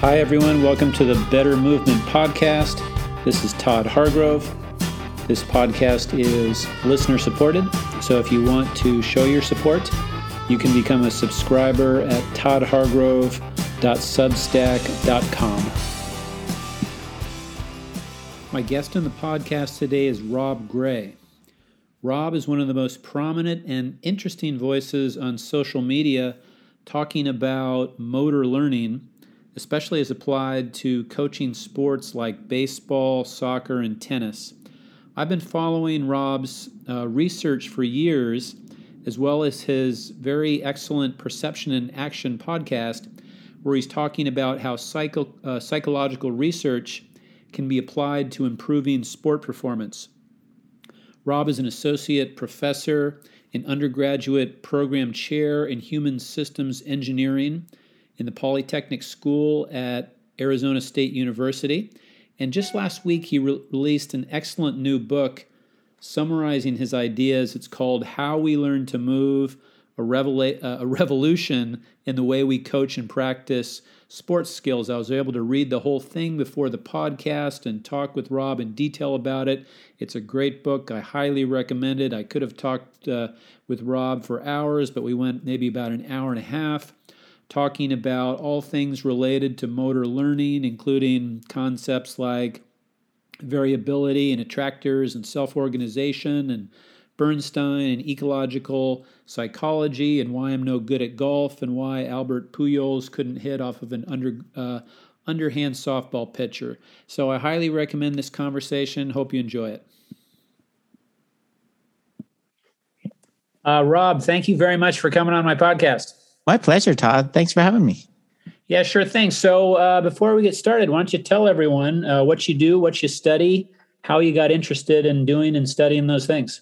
Hi, everyone. Welcome to the Better Movement Podcast. This is Todd Hargrove. This podcast is listener supported. So if you want to show your support, you can become a subscriber at toddhargrove.substack.com. My guest on the podcast today is Rob Gray. Rob is one of the most prominent and interesting voices on social media talking about motor learning especially as applied to coaching sports like baseball, soccer, and tennis. I've been following Rob's uh, research for years, as well as his very excellent Perception and Action podcast, where he's talking about how psycho, uh, psychological research can be applied to improving sport performance. Rob is an associate professor and undergraduate program chair in human systems engineering in the Polytechnic School at Arizona State University. And just last week, he re- released an excellent new book summarizing his ideas. It's called How We Learn to Move a, revela- a Revolution in the Way We Coach and Practice Sports Skills. I was able to read the whole thing before the podcast and talk with Rob in detail about it. It's a great book. I highly recommend it. I could have talked uh, with Rob for hours, but we went maybe about an hour and a half talking about all things related to motor learning, including concepts like variability and attractors and self organization and Bernstein and ecological psychology and why I'm no good at golf and why Albert Pujols couldn't hit off of an under uh, underhand softball pitcher. So I highly recommend this conversation. Hope you enjoy it. Uh, Rob, thank you very much for coming on my podcast. My pleasure, Todd. Thanks for having me. Yeah, sure thing. So uh, before we get started, why don't you tell everyone uh, what you do, what you study, how you got interested in doing and studying those things?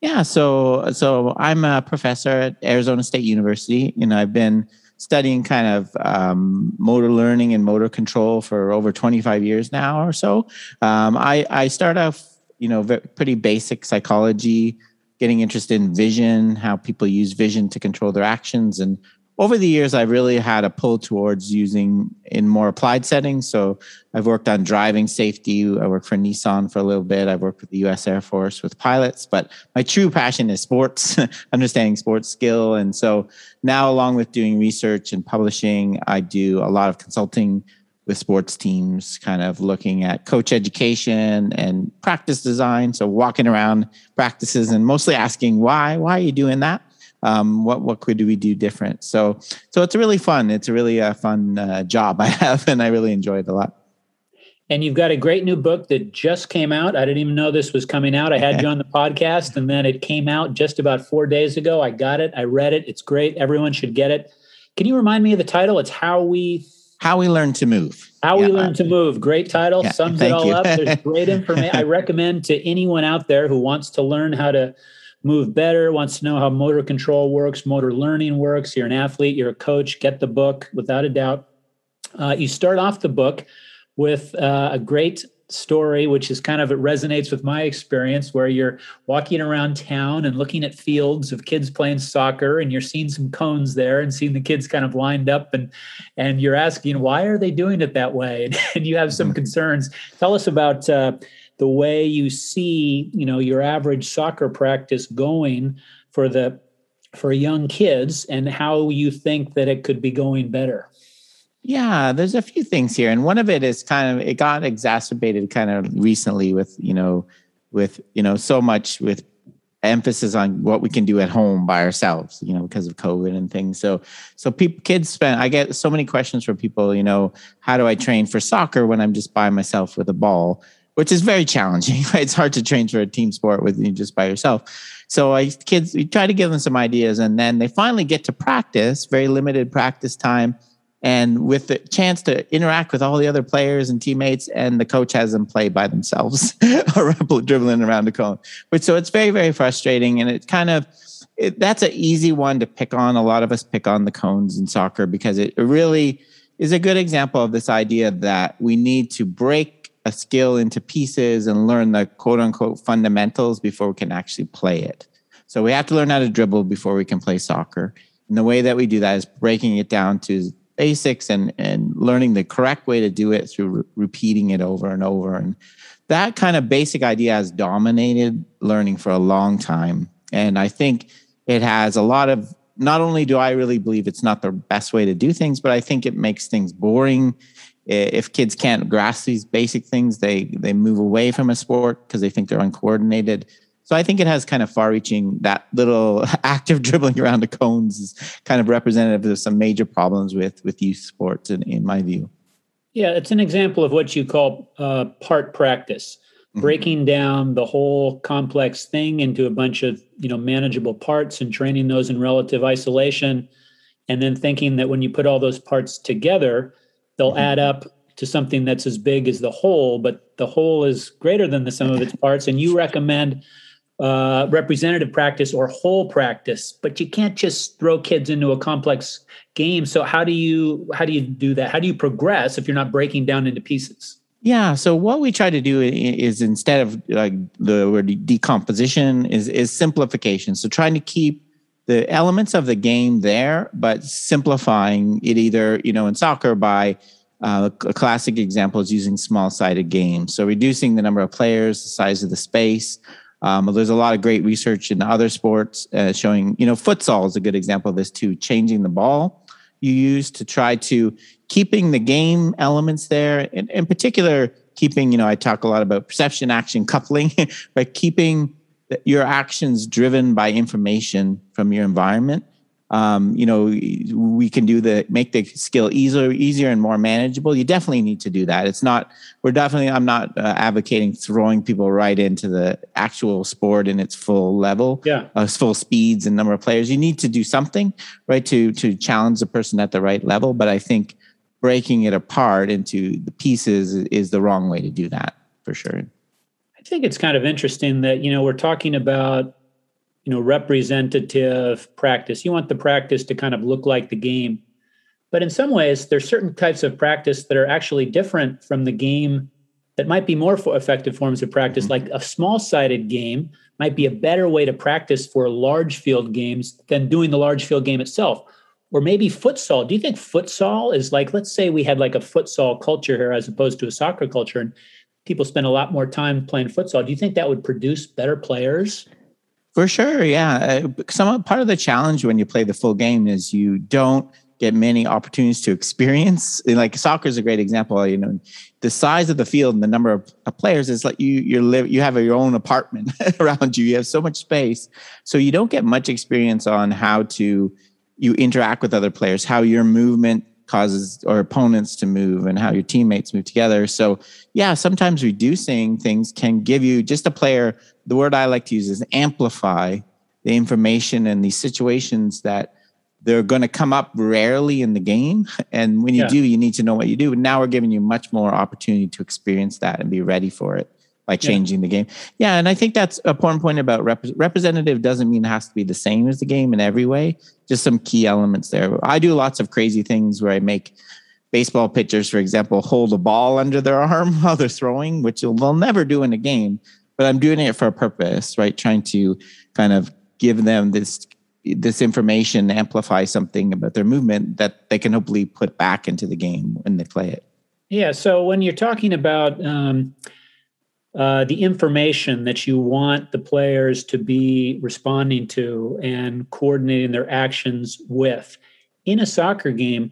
Yeah, so so I'm a professor at Arizona State University, and I've been studying kind of um, motor learning and motor control for over 25 years now or so. Um, I I start off, you know, pretty basic psychology getting interested in vision, how people use vision to control their actions. And over the years, I've really had a pull towards using in more applied settings. So I've worked on driving safety. I worked for Nissan for a little bit. I've worked with the US Air Force with pilots, but my true passion is sports, understanding sports skill. And so now, along with doing research and publishing, I do a lot of consulting with sports teams, kind of looking at coach education and practice design. So walking around practices and mostly asking why, why are you doing that? Um, what what could we do different? So so it's really fun. It's a really uh, fun uh, job I have, and I really enjoy it a lot. And you've got a great new book that just came out. I didn't even know this was coming out. I had you on the podcast, and then it came out just about four days ago. I got it. I read it. It's great. Everyone should get it. Can you remind me of the title? It's How We how We Learn to Move. How yeah. We Learn to Move. Great title. Yeah, Sums it all up. There's great information. I recommend to anyone out there who wants to learn how to move better, wants to know how motor control works, motor learning works. You're an athlete, you're a coach, get the book without a doubt. Uh, you start off the book with uh, a great story, which is kind of it resonates with my experience, where you're walking around town and looking at fields of kids playing soccer, and you're seeing some cones there and seeing the kids kind of lined up, and and you're asking why are they doing it that way, and, and you have some mm-hmm. concerns. Tell us about uh, the way you see, you know, your average soccer practice going for the for young kids, and how you think that it could be going better. Yeah, there's a few things here, and one of it is kind of it got exacerbated kind of recently with you know with you know so much with emphasis on what we can do at home by ourselves you know because of covid and things. So so people kids spend i get so many questions from people you know how do i train for soccer when i'm just by myself with a ball? Which is very challenging right? It's hard to train for a team sport with you just by yourself. So i kids we try to give them some ideas and then they finally get to practice very limited practice time and with the chance to interact with all the other players and teammates and the coach has them play by themselves dribbling around the cone. Which so it's very very frustrating and it kind of it, that's an easy one to pick on. A lot of us pick on the cones in soccer because it really is a good example of this idea that we need to break a skill into pieces and learn the quote unquote fundamentals before we can actually play it. So we have to learn how to dribble before we can play soccer. And the way that we do that is breaking it down to basics and and learning the correct way to do it through re- repeating it over and over. And that kind of basic idea has dominated learning for a long time. And i think it has a lot of not only do i really believe it's not the best way to do things but i think it makes things boring. If kids can't grasp these basic things they they move away from a sport because they think they're uncoordinated so I think it has kind of far reaching, that little active dribbling around the cones is kind of representative of some major problems with, with youth sports, in, in my view. Yeah, it's an example of what you call uh, part practice, mm-hmm. breaking down the whole complex thing into a bunch of you know manageable parts and training those in relative isolation, and then thinking that when you put all those parts together, they'll mm-hmm. add up to something that's as big as the whole, but the whole is greater than the sum of its parts. And you recommend uh, representative practice or whole practice but you can't just throw kids into a complex game. So how do you how do you do that? How do you progress if you're not breaking down into pieces? Yeah so what we try to do is instead of like the word decomposition is is simplification. So trying to keep the elements of the game there but simplifying it either you know in soccer by uh, a classic example is using small sided games. So reducing the number of players the size of the space um, there's a lot of great research in other sports uh, showing, you know, futsal is a good example of this too, changing the ball you use to try to keeping the game elements there. In, in particular, keeping, you know, I talk a lot about perception action coupling, but keeping your actions driven by information from your environment um, you know we can do the make the skill easier easier and more manageable. You definitely need to do that. It's not we're definitely i'm not uh, advocating throwing people right into the actual sport in its full level yeah. uh, full speeds and number of players. You need to do something right to to challenge the person at the right level. But i think breaking it apart into the pieces is the wrong way to do that for sure. I think it's kind of interesting that you know we're talking about you know representative practice. You want the practice to kind of look like the game. But in some ways there's certain types of practice that are actually different from the game that might be more effective forms of practice. Mm-hmm. like a small sided game might be a better way to practice for large field games than doing the large field game itself. Or maybe futsal. Do you think futsal is like let's say we had like a futsal culture here as opposed to a soccer culture and people spend a lot more time playing futsal. Do you think that would produce better players for sure, yeah. Uh, some part of the challenge when you play the full game is you don't get many opportunities to experience. Like soccer is a great example. You know, the size of the field and the number of, players is like you you live you have your own apartment around you. You have so much space, so you don't get much experience on how to you interact with other players, how your movement causes or opponents to move and how your teammates move together. So, yeah, sometimes reducing things can give you just a player. The word I like to use is amplify the information and these situations that they're going to come up rarely in the game. And when you yeah. do, you need to know what you do. And now we're giving you much more opportunity to experience that and be ready for it by changing yeah. the game. Yeah, and I think that's a important point about rep- representative doesn't mean it has to be the same as the game in every way. Just some key elements there. I do lots of crazy things where I make baseball pitchers, for example, hold a ball under their arm while they're throwing, which they'll never do in a game. But I'm doing it for a purpose, right? Trying to kind of give them this this information, amplify something about their movement that they can hopefully put back into the game when they play it. Yeah. So when you're talking about um, uh, the information that you want the players to be responding to and coordinating their actions with in a soccer game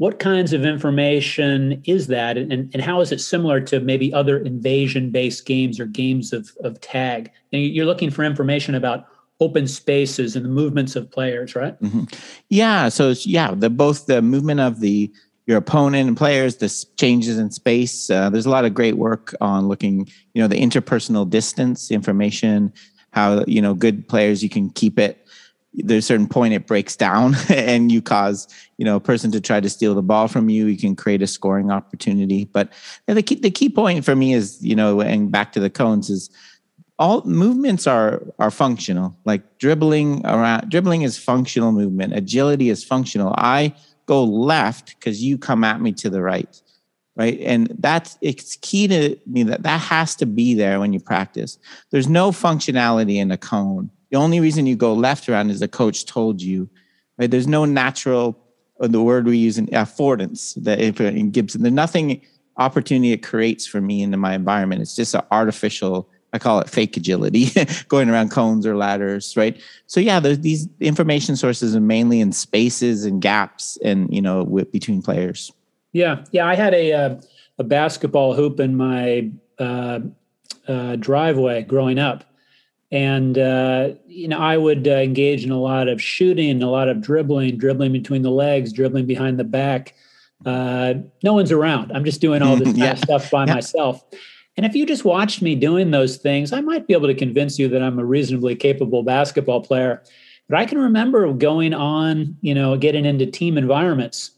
what kinds of information is that and, and how is it similar to maybe other invasion based games or games of, of tag and you're looking for information about open spaces and the movements of players right mm-hmm. yeah so yeah the both the movement of the your opponent and players, the changes in space. Uh, there's a lot of great work on looking, you know, the interpersonal distance information, how, you know, good players, you can keep it. There's a certain point it breaks down and you cause, you know, a person to try to steal the ball from you. You can create a scoring opportunity. But the key, the key point for me is, you know, and back to the cones is all movements are are functional. Like dribbling around, dribbling is functional movement. Agility is functional. I go left because you come at me to the right right and that's it's key to me that that has to be there when you practice there's no functionality in a cone the only reason you go left around is the coach told you right there's no natural the word we use in affordance that in Gibson, there's nothing opportunity it creates for me into my environment. It's just an artificial, I call it fake agility, going around cones or ladders, right? So yeah, these information sources are mainly in spaces and gaps and you know with, between players. Yeah, yeah. I had a uh, a basketball hoop in my uh, uh, driveway growing up, and uh, you know I would uh, engage in a lot of shooting, a lot of dribbling, dribbling between the legs, dribbling behind the back. Uh, no one's around. I'm just doing all this yeah. stuff by yeah. myself. And if you just watched me doing those things, I might be able to convince you that I'm a reasonably capable basketball player. But I can remember going on, you know, getting into team environments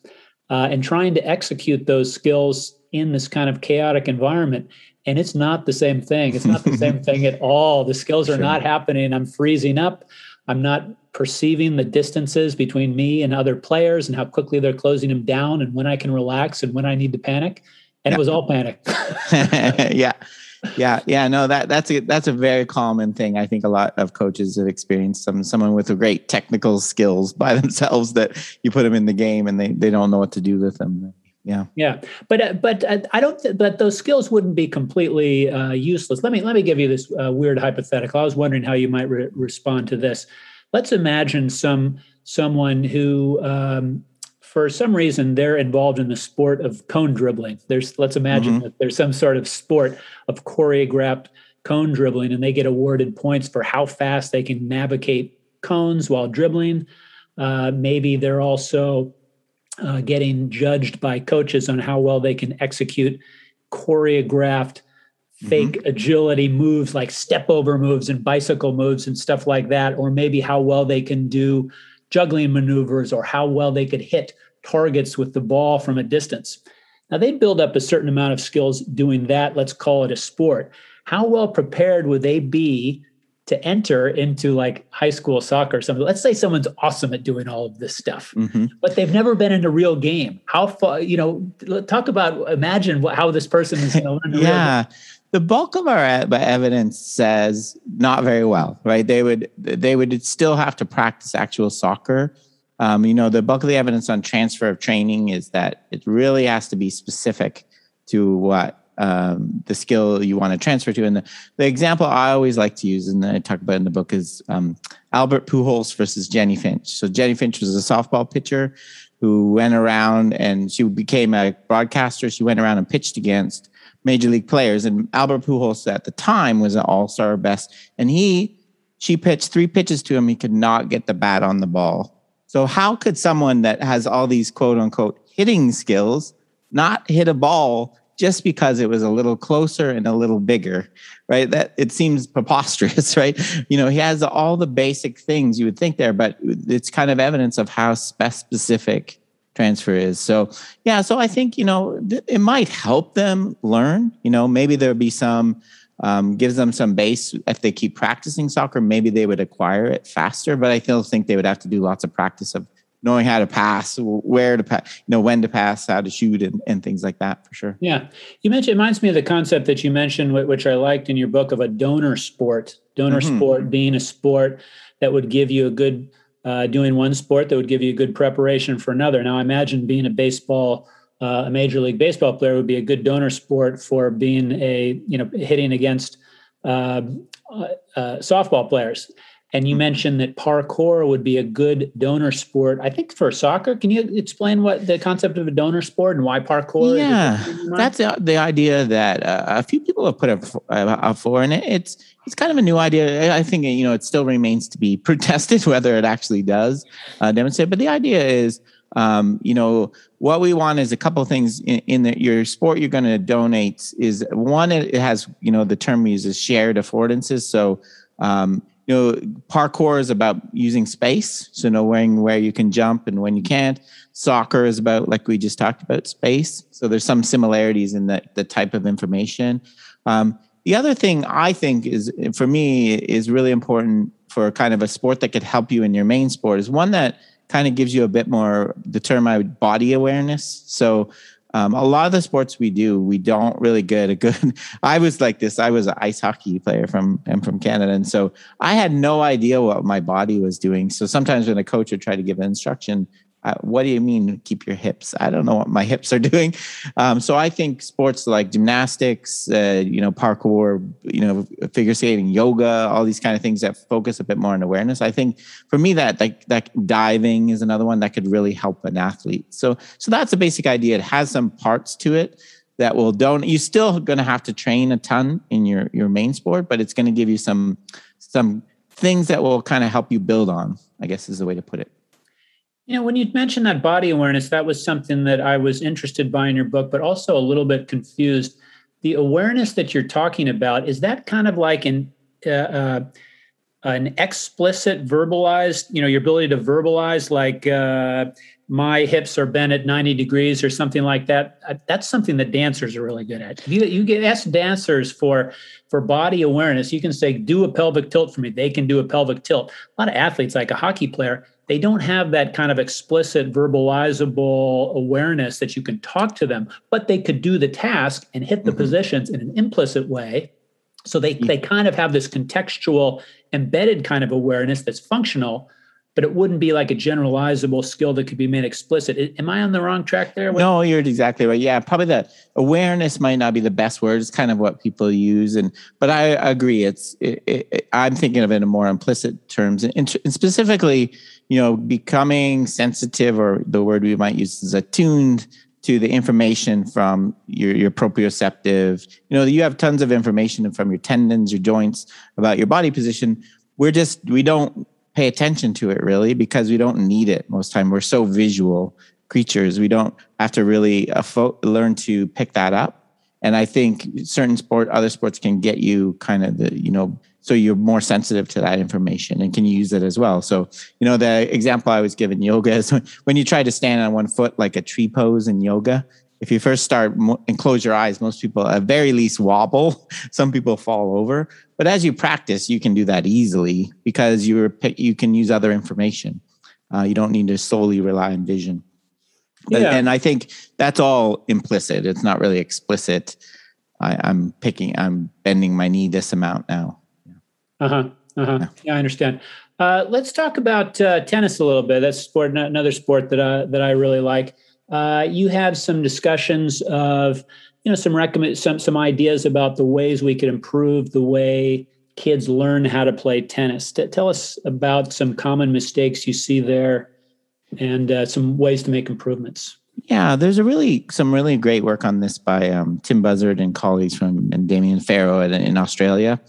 uh, and trying to execute those skills in this kind of chaotic environment and it's not the same thing. It's not the same thing at all. The skills are sure. not happening. I'm freezing up. I'm not perceiving the distances between me and other players and how quickly they're closing them down and when i can relax and when i need to panic. And yeah. it was all panic. Yeah. Yeah. Yeah. No that that's a that's a very common thing i think a lot of coaches have experienced. Some someone with great technical skills by themselves that you put them in the game and they they don't know what to do with them yeah. Yeah. But uh, but uh, i don't th- but those skills wouldn't be completely uh, useless. Let me let me give you this uh, weird hypothetical. I was wondering how you might re- respond to this. Let's imagine some someone who um, for some reason they're involved in the sport of cone dribbling. There's let's imagine mm-hmm. that there's some sort of sport of choreographed cone dribbling and they get awarded points for how fast they can navigate cones while dribbling. Uh, maybe they're also uh, getting judged by coaches on how well they can execute choreographed fake mm-hmm. agility moves like step over moves and bicycle moves and stuff like that or maybe how well they can do juggling maneuvers or how well they could hit targets with the ball from a distance. Now they build up a certain amount of skills doing that. Let's call it a sport. How well prepared would they be to enter into like high school soccer or something. Let's say someone's awesome at doing all of this stuff, mm-hmm. but they've never been in a real game. How far, you know, talk about imagine what, how this person is going to learn. yeah. The bulk of our evidence says not very well, right? They would they would still have to practice actual soccer. Um, you know, the bulk of the evidence on transfer of training is that it really has to be specific to what um, the skill you want to transfer to. And the, the example I always like to use, and I talk about in the book, is um, Albert Pujols versus Jennie Finch. So Jennie Finch was a softball pitcher who went around and she became a broadcaster. She went around and pitched against major league players. And Albert Pujols at the time was an all-star best. And he, she pitched three pitches to him. He could not get the bat on the ball. So how could someone that has all these quote unquote hitting skills not hit a ball just because it was a little closer and a little bigger, right? That it seems preposterous, right? You know, he has all the basic things you would think there, but it's kind of evidence of how specific transfer is. So, yeah, so I think, you know, it might help them learn, you know, maybe there'll be some um, gives them some base if they keep practicing soccer maybe they would acquire it faster but i still think they would have to do lots of practice of knowing how to pass, where to pass, you know, when to pass, how to shoot, and, and things like that for sure. Yeah. You mentioned, it reminds me of the concept that you mentioned, which I liked in your book of a donor sport, donor mm-hmm. sport being a sport that would give you a good, uh, doing one sport that would give you a good preparation for another. Now, I imagine being a baseball, uh, a major league baseball player would be a good donor sport for being a, you know, hitting against uh, uh, uh softball players and you mentioned that parkour would be a good donor sport. I think for soccer, can you explain what the concept of a donor sport and why parkour? Yeah, that's the, the, idea that uh, a few people have put up, up for, and it's it's kind of a new idea. I think you know it still remains to be protested whether it actually does uh, demonstrate. But the idea is, um, you know, what we want is a couple things in, in the, your sport you're going to donate. Is one, it has you know the term we use is shared affordances. So um, you know, parkour is about using space, so knowing where you can jump and when you can't. Soccer is about, like we just talked about, space. So there's some similarities in the, the type of information. Um, the other thing I think is, for me, is really important for kind of a sport that could help you in your main sport is one that kind of gives you a bit more the term I would body awareness. So um, a lot of the sports we do, we don't really get a good. I was like this. I was an ice hockey player from and from Canada, and so I had no idea what my body was doing. So sometimes when a coach would try to give an instruction, what do you mean keep your hips? I don't know what my hips are doing. Um, so I think sports like gymnastics, uh, you know, parkour, you know, figure skating, yoga, all these kind of things that focus a bit more on awareness. I think for me that like that diving is another one that could really help an athlete. So so that's a basic idea. It has some parts to it that will don't. You're still going to have to train a ton in your your main sport, but it's going to give you some some things that will kind of help you build on. I guess is the way to put it. You know, when you mentioned that body awareness, that was something that I was interested by in your book, but also a little bit confused. The awareness that you're talking about is that kind of like an uh, uh, an explicit verbalized, you know, your ability to verbalize, like uh, my hips are bent at 90 degrees or something like that. Uh, that's something that dancers are really good at. You, you get asked dancers for for body awareness, you can say, do a pelvic tilt for me. They can do a pelvic tilt. A lot of athletes, like a hockey player, they don't have that kind of explicit verbalizable awareness that you can talk to them but they could do the task and hit the mm-hmm. positions in an implicit way so they, they kind of have this contextual embedded kind of awareness that's functional but it wouldn't be like a generalizable skill that could be made explicit. Am I on the wrong track there? No, you're exactly right. Yeah, probably that awareness might not be the best word. It's kind of what people use, and but I agree. It's it, it, I'm thinking of it in more implicit terms, and, and specifically, you know, becoming sensitive, or the word we might use is attuned to the information from your, your proprioceptive. You know, you have tons of information from your tendons, your joints about your body position. We're just we don't pay attention to it really because we don't need it most time. We're so visual creatures. We don't have to really uh, learn to pick that up. And I think certain sport, other sports can get you kind of the, you know, so you're more sensitive to that information and can use it as well. So, you know, the example I was given yoga is when you try to stand on one foot like a tree pose in yoga, if you first start and close your eyes, most people at very least wobble. Some people fall over, but as you practice, you can do that easily because you're you can use other information. Uh, you don't need to solely rely on vision. Yeah. And I think that's all implicit. It's not really explicit. I, I'm picking. I'm bending my knee this amount now. Uh huh. Uh huh. Yeah. yeah, I understand. Uh, let's talk about uh, tennis a little bit. That's sport, another sport that I, that I really like. Uh, you have some discussions of you know some recommend some some ideas about the ways we could improve the way kids learn how to play tennis. T- tell us about some common mistakes you see there, and uh, some ways to make improvements. Yeah, there's a really some really great work on this by um, Tim Buszard and colleagues from and Damian Farrow in, in Australia.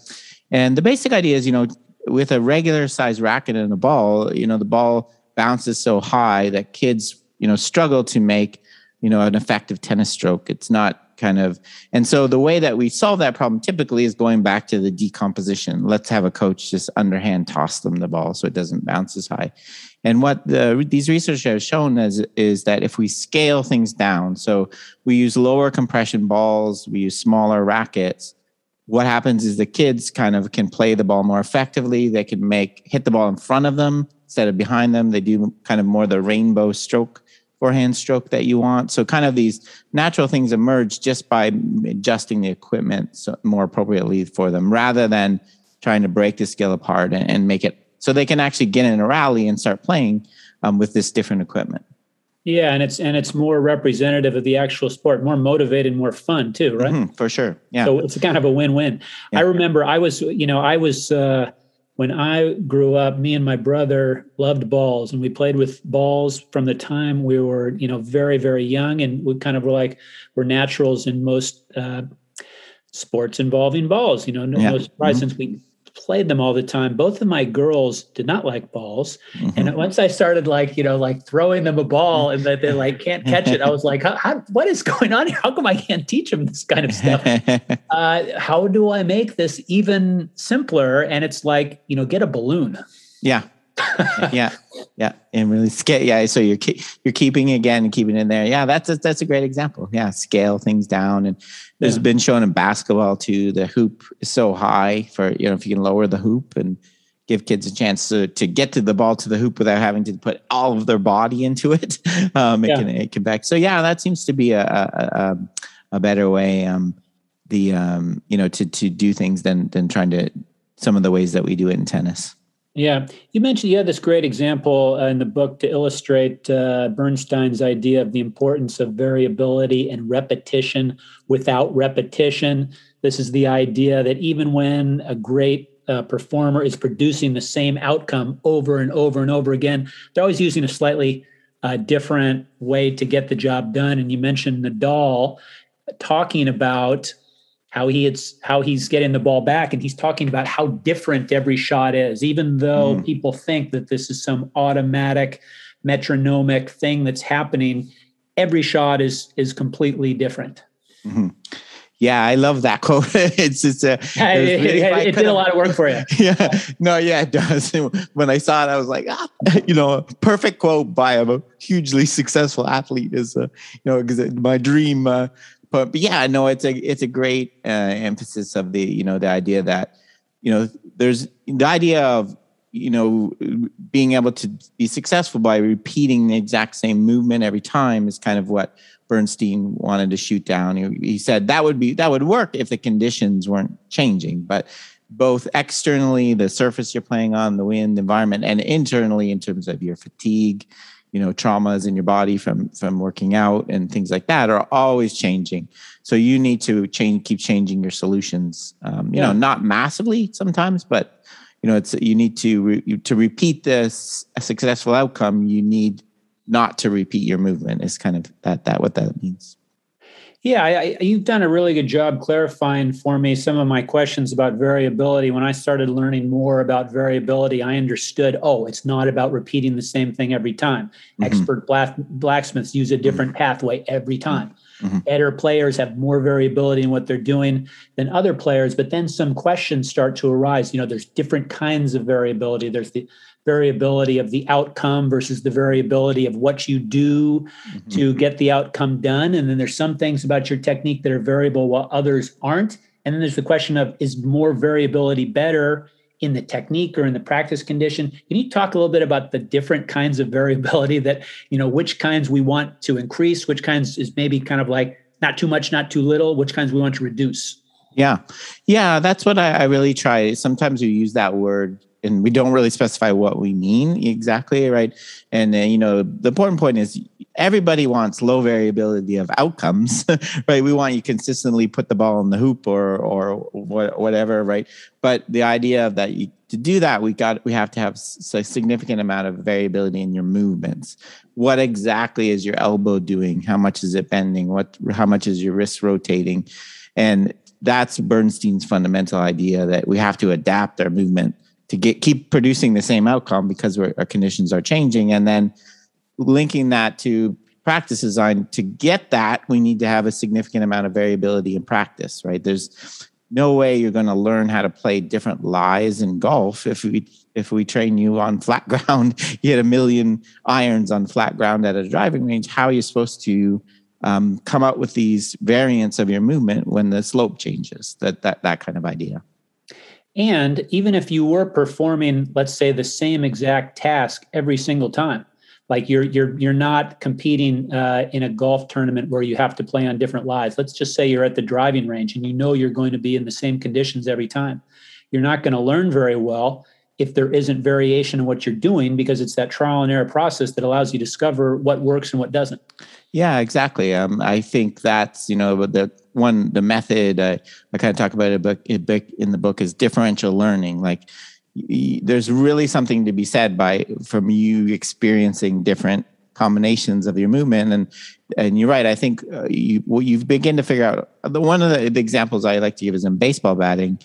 And the basic idea is, you know, with a regular size racket and a ball, you know, the ball bounces so high that kids you know struggle to make you know an effective tennis stroke it's not kind of and so the way that we solve that problem typically is going back to the decomposition let's have a coach just underhand toss them the ball so it doesn't bounce as high and what the, these research have shown is, is that if we scale things down so we use lower compression balls we use smaller rackets what happens is the kids kind of can play the ball more effectively they can make hit the ball in front of them instead of behind them they do kind of more the rainbow stroke forehand stroke that you want. So kind of these natural things emerge just by adjusting the equipment more appropriately for them rather than trying to break the skill apart and, and make it so they can actually get in a rally and start playing um, with this different equipment. Yeah, and it's and it's more representative of the actual sport, more motivated, more fun too, right? Mm-hmm, for sure. Yeah. So it's kind of a win-win. Yeah. I remember I was, you know, I was uh, when I grew up, me and my brother loved balls, and we played with balls from the time we were, you know, very, very young, and we kind of were like we're naturals in most uh, sports involving balls. You know, no, yeah. no surprise mm-hmm. since we played them all the time. Both of my girls did not like balls, mm-hmm. and once I started like you know like throwing them a ball and that they like can't catch it, I was like, how, how, what is going on here? How come I can't teach them this kind of stuff? uh, how do I make this even simpler? And it's like you know, get a balloon. Yeah. yeah, yeah, and really scale. Yeah, so you're you're keeping again and keeping in there. Yeah, that's a, that's a great example. Yeah, scale things down, and there's yeah. been shown in basketball too. The hoop is so high for you know if you can lower the hoop and give kids a chance to to get to the ball to the hoop without having to put all of their body into it. Um, it yeah. can it can back. So yeah, that seems to be a a, a, a better way. Um, the um, you know to to do things than than trying to some of the ways that we do it in tennis. Yeah, you mentioned you had this great example uh, in the book to illustrate uh, Bernstein's idea of the importance of variability and repetition without repetition. This is the idea that even when a great uh, performer is producing the same outcome over and over and over again, they're always using a slightly uh, different way to get the job done. And you mentioned Nadal talking about how he it's how he's getting the ball back and he's talking about how different every shot is even though mm. people think that this is some automatic metronomic thing that's happening every shot is is completely different mm-hmm. Yeah, I love that quote. it's just a, it, really, it, it did a lot of work for you. yeah, no, yeah, it does. When I saw it, I was like, ah, you know, perfect quote by a hugely successful athlete is, uh, you know, because my dream uh, but, but yeah, no, it's a it's a great uh, emphasis of the you know the idea that you know there's the idea of you know being able to be successful by repeating the exact same movement every time is kind of what Bernstein wanted to shoot down. He, he said that would be that would work if the conditions weren't changing, but both externally, the surface you're playing on, the wind, the environment, and internally in terms of your fatigue, you know traumas in your body from from working out and things like that are always changing so you need to change keep changing your solutions um, you yeah. know not massively sometimes but you know it's you need to re, to repeat this a successful outcome you need not to repeat your movement is kind of that that what that means yeah, I, you've done a really good job clarifying for me some of my questions about variability. When I started learning more about variability, I understood oh, it's not about repeating the same thing every time. Mm-hmm. Expert black, blacksmiths use a different mm-hmm. pathway every time. Mm-hmm. Better players have more variability in what they're doing than other players, but then some questions start to arise. You know, there's different kinds of variability. There's the variability of the outcome versus the variability of what you do mm-hmm. to get the outcome done. And then there's some things about your technique that are variable while others aren't. And then there's the question of is more variability better in the technique or in the practice condition? Can you talk a little bit about the different kinds of variability that, you know, which kinds we want to increase, which kinds is maybe kind of like not too much, not too little, which kinds we want to reduce? Yeah. Yeah, that's what I, I really try. Sometimes we use that word and we don't really specify what we mean exactly, right? And uh, you know, the important point is everybody wants low variability of outcomes, right? We want you consistently put the ball in the hoop or or whatever, right? But the idea of that you, to do that, we got we have to have a significant amount of variability in your movements. What exactly is your elbow doing? How much is it bending? What how much is your wrist rotating? And that's Bernstein's fundamental idea that we have to adapt our movement to get keep producing the same outcome because our conditions are changing. And then linking that to practice design to get that we need to have a significant amount of variability in practice right? There's no way you're going to learn how to play different lies in golf if we if we train you on flat ground you hit a million irons on flat ground at a driving range how are you supposed to um, come up with these variants of your movement when the slope changes that that that kind of idea and even if you were performing, let's say, the same exact task every single time, like you're you're you're not competing uh, in a golf tournament where you have to play on different lies. Let's just say you're at the driving range and you know you're going to be in the same conditions every time. You're not going to learn very well if there isn't variation in what you're doing because it's that trial and error process that allows you to discover what works and what doesn't. Yeah, exactly. Um, I think that's you know the one the method uh, I kind of talk about it in the book is differential learning. Like there's really something to be said by from you experiencing different combinations of your movement and and you're right. I think uh, you well, you begin to figure out the one of the, the examples I like to give is in baseball batting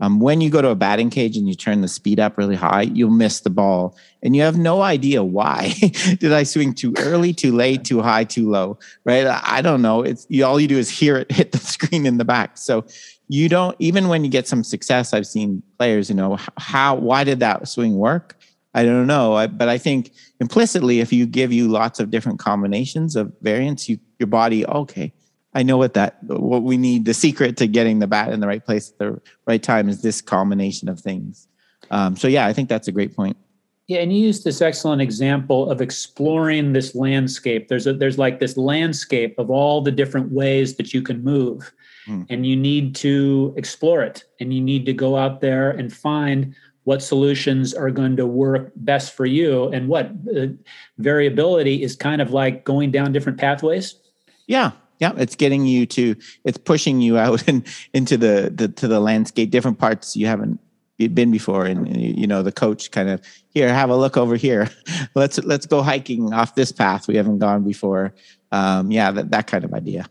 um, when you go to a batting cage and you turn the speed up really high, you'll miss the ball, and you have no idea why. Did I swing too early, too late, too high, too low? Right? I don't know. It's you, all you do is hear it hit the screen in the back. So you don't even when you get some success. I've seen players, you know, how why did that swing work? I don't know, I, but I think implicitly, if you give you lots of different combinations of variants, you your body okay I know what that what we need. The secret to getting the bat in the right place at the right time is this combination of things. Um, so yeah, I think that's a great point. Yeah, and you used this excellent example of exploring this landscape. There's a there's like this landscape of all the different ways that you can move. Mm. And you need to explore it and you need to go out there and find what solutions are going to work best for you and what uh, variability is kind of like going down different pathways yeah yeah it's getting you to it's pushing you out and into the, the to the landscape different parts you haven't been before. And you know the coach kind of here have a look over here. Let's let's go hiking off this path we haven't gone before. Um yeah that, that kind of idea.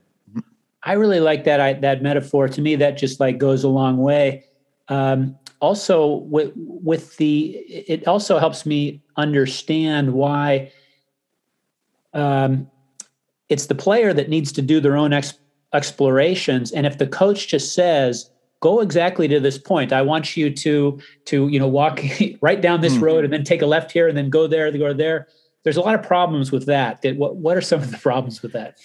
I really like that I, that metaphor. To me that just like goes a long way. Um also with with the it also helps me understand why um, it's the player that needs to do their own ex- explorations and if the coach just says go exactly to this point i want you to to you know walk right down this mm-hmm. road and then take a left here and then go there go there there's a lot of problems with that that what, what are some of the problems with that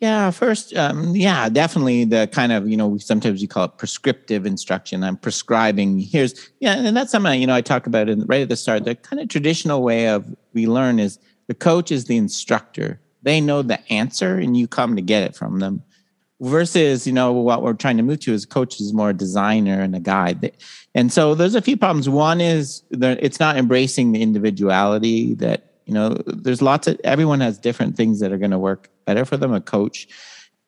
yeah, first, um, yeah, definitely the kind of, you know, sometimes we call it prescriptive instruction. I'm prescribing. Here's, yeah, and that's something, you know, I talk about in, right at the start. The kind of traditional way of we learn is the coach is the instructor. They know the answer and you come to get it from them. Versus, you know, what we're trying to move to is coach is more a designer and a guide. And so there's a few problems. One is that it's not embracing the individuality that you know there's lots of everyone has different things that are going to work better for them a coach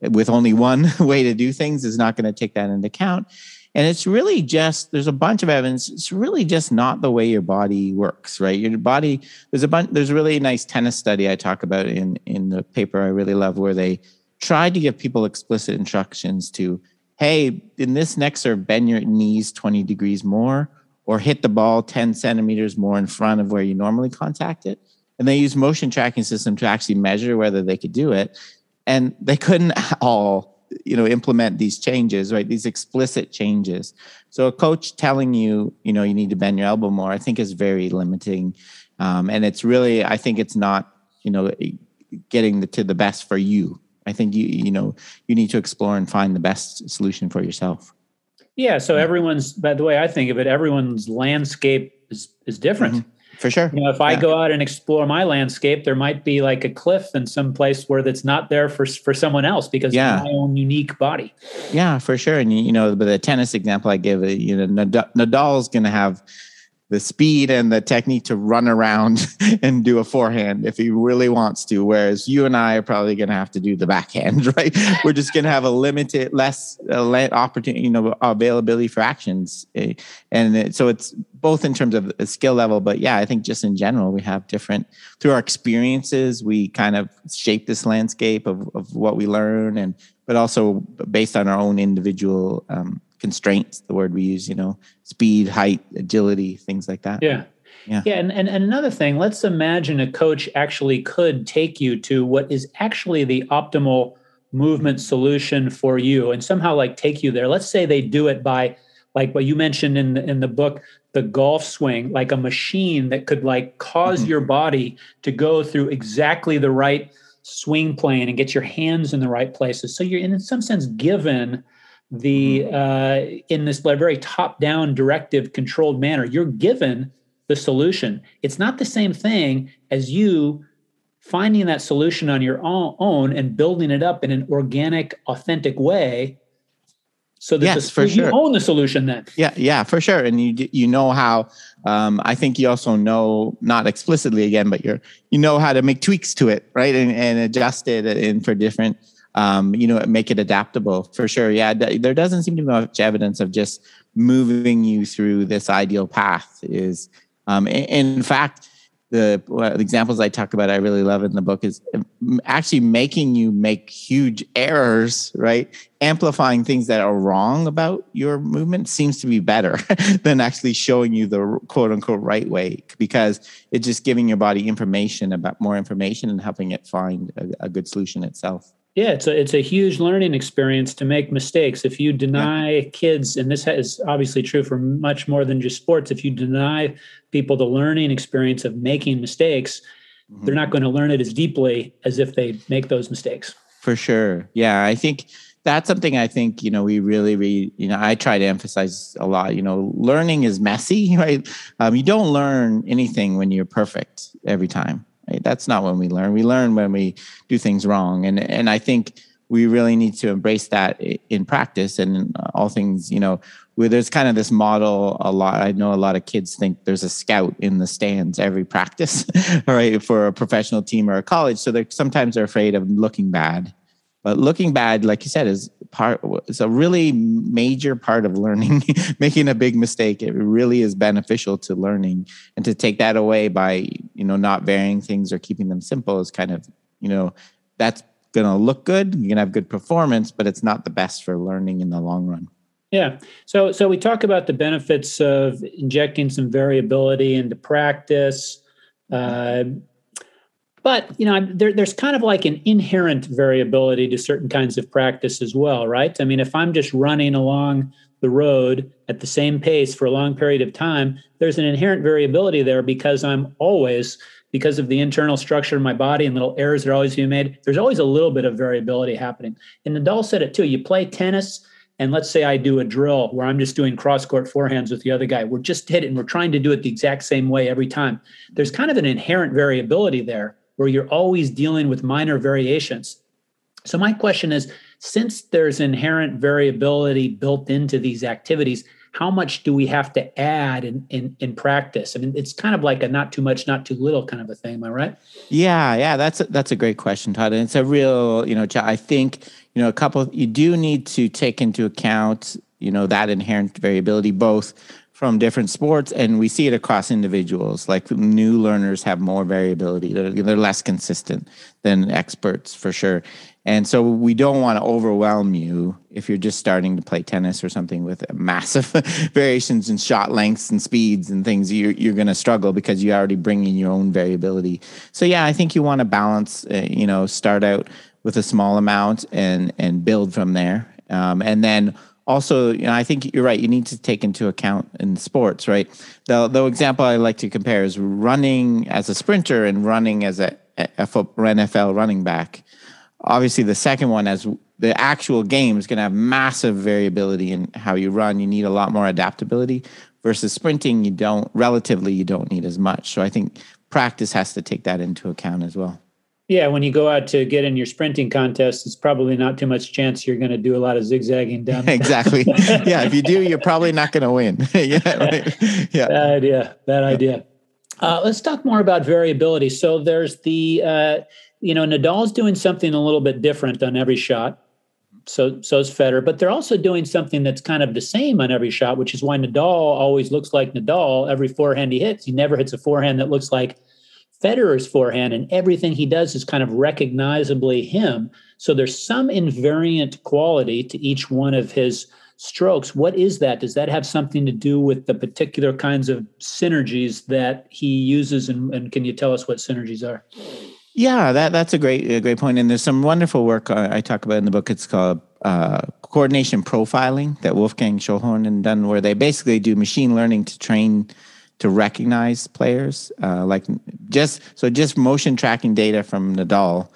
with only one way to do things is not going to take that into account and it's really just there's a bunch of evidence. It's really just not the way your body works right? Your body there's a bunch there's a really nice tennis study i talk about in in the paper i really love where they tried to give people explicit instructions to hey in this next serve bend your knees 20 degrees more or hit the ball 10 centimeters more in front of where you normally contact it. And they used motion tracking system to actually measure whether they could do it. And they couldn't all you know implement these changes right? These explicit changes. So a coach telling you you know you need to bend your elbow more i think is very limiting. Um, and it's really i think it's not you know getting the, to the best for you. I think you you know you need to explore and find the best solution for yourself. Yeah so everyone's by the way i think of it everyone's landscape is is different. Mm-hmm for sure. You know, if I go out and explore my landscape, there might be like a cliff in some place where that's not there for for someone else because yeah. of my own unique body. Yeah, for sure. And you know, but the tennis example I give, uh, you know, Nadal's going to have the speed and the technique to run around and do a forehand if he really wants to. Whereas you and I are probably going to have to do the backhand, right? We're just going to have a limited, less uh, opportunity, you know, availability for actions, eh, and it, so it's both in terms of skill level, but yeah, I think just in general, we have different through our experiences. We kind of shape this landscape of of what we learn, and but also based on our own individual. Um, constraints the word we use you know speed height agility things like that. Yeah. Yeah. Yeah and, and, and another thing let's imagine a coach actually could take you to what is actually the optimal movement solution for you and somehow like take you there. Let's say they do it by like what you mentioned in the, in the book the golf swing like a machine that could like because mm-hmm. your body to go through exactly the right swing plane and get your hands in the right places. So you're in some sense given the mm-hmm. uh, in this very top down directive controlled manner you're given the solution it's not the same thing as you finding that solution on your own and building it up in an organic authentic way so that yes, the, for you sure. own the solution then yeah yeah for sure and you you know how um, i think you also know not explicitly again but you're you know how to make tweaks to it right and, and adjust it in for different um, you know, make it adaptable for sure. Yeah, there doesn't seem to be much evidence of just moving you through this ideal path. Is um, in fact the, the examples I talk about, I really love in the book is um, actually making you make huge errors, right? Amplifying things that are wrong about your movement seems to be better than actually showing you the quote unquote right way because it's just giving your body information about more information and helping it find a, a good solution itself. Yeah, it's a it's a huge learning experience to make mistakes. If you deny yeah. kids, and this is obviously true for much more than just sports, if you deny people the learning experience of making mistakes, mm-hmm. they're not going to learn it as deeply as if they make those mistakes. For sure. Yeah, I think that's something I think you know we really, really you know I try to emphasize a lot. You know, learning is messy, right? Um, you don't learn anything when you're perfect every time Right? That's not when we learn. We learn when we do things wrong. And and I think we really need to embrace that in practice and uh, all things, you know, where there's kind of this model a lot. I know a lot of kids think there's a scout in the stands every practice, right, for a professional team or a college. So they're sometimes they're afraid of looking bad. But looking bad, like you said, is part it's a really major part of learning. Making a big mistake, it really is beneficial to learning. And to take that away by, you know, not varying things or keeping them simple is kind of, you know, that's gonna look good. You're gonna have good performance, but it's not the best for learning in the long run. Yeah. So so we talk about the benefits of injecting some variability into practice. Uh, but you know, there, there's kind of like an inherent variability to certain kinds of practice as well, right? I mean, if I'm just running along the road at the same pace for a long period of time, there's an inherent variability there because I'm always because of the internal structure of my body and little errors that are always being made. There's always a little bit of variability happening. And Nadal said it too. You play tennis and let's say I do a drill where I'm just doing cross court forehands with the other guy. We're just hitting, we're trying to do it the exact same way every time. There's kind of an inherent variability there where you're always dealing with minor variations. So, my question is since there's inherent variability built into these activities, how much do we have to add in, in, in practice? I mean, it's kind of like a not too much, not too little kind of a thing. Am I right? Yeah, yeah, that's a, that's a great question, Todd. And it's a real, you know, I think you know a couple you do need to take into account you know that inherent variability both from different sports and we see it across individuals like new learners have more variability they're, they're less consistent than experts for sure and so we don't want to overwhelm you if you're just starting to play tennis or something with massive variations in shot lengths and speeds and things. You're, you're going to struggle because you already bring in your own variability. So yeah, I think you want to balance. Uh, you know, start out with a small amount and and build from there. Um, and then also, you know, I think you're right. You need to take into account in sports, right? The the example I like to compare is running as a sprinter and running as a, a, a NFL running back. Obviously, the second one, as the actual game, is going to have massive variability in how you run. You need a lot more adaptability. Versus sprinting, you don't relatively you don't need as much. So I think practice has to take that into account as well. Yeah, when you go out to get in your sprinting contest, it's probably not too much chance you're going to do a lot of zigzagging down. exactly. yeah, if you do, you're probably not going to win. yeah, right. yeah. Bad idea. Bad idea. Uh, let's talk more about variability. So there's the, uh, you know, Nadal's doing something a little bit different on every shot. So so is Federer, but they're also doing something that's kind of the same on every shot, which is why Nadal always looks like Nadal every forehand he hits. He never hits a forehand that looks like Federer's forehand, and everything he does is kind of recognizably him. So there's some invariant quality to each one of his strokes. What is that? Does that have something to do with the particular kinds of synergies that he uses? And, and can you tell us what synergies are? Yeah, that that's a great a great point. And there's some wonderful work I, I talk about in the book. It's called uh, coordination profiling that Wolfgang Schöllhorn and done, where they basically do machine learning to train to recognize players. Uh, like just so just motion tracking data from Nadal.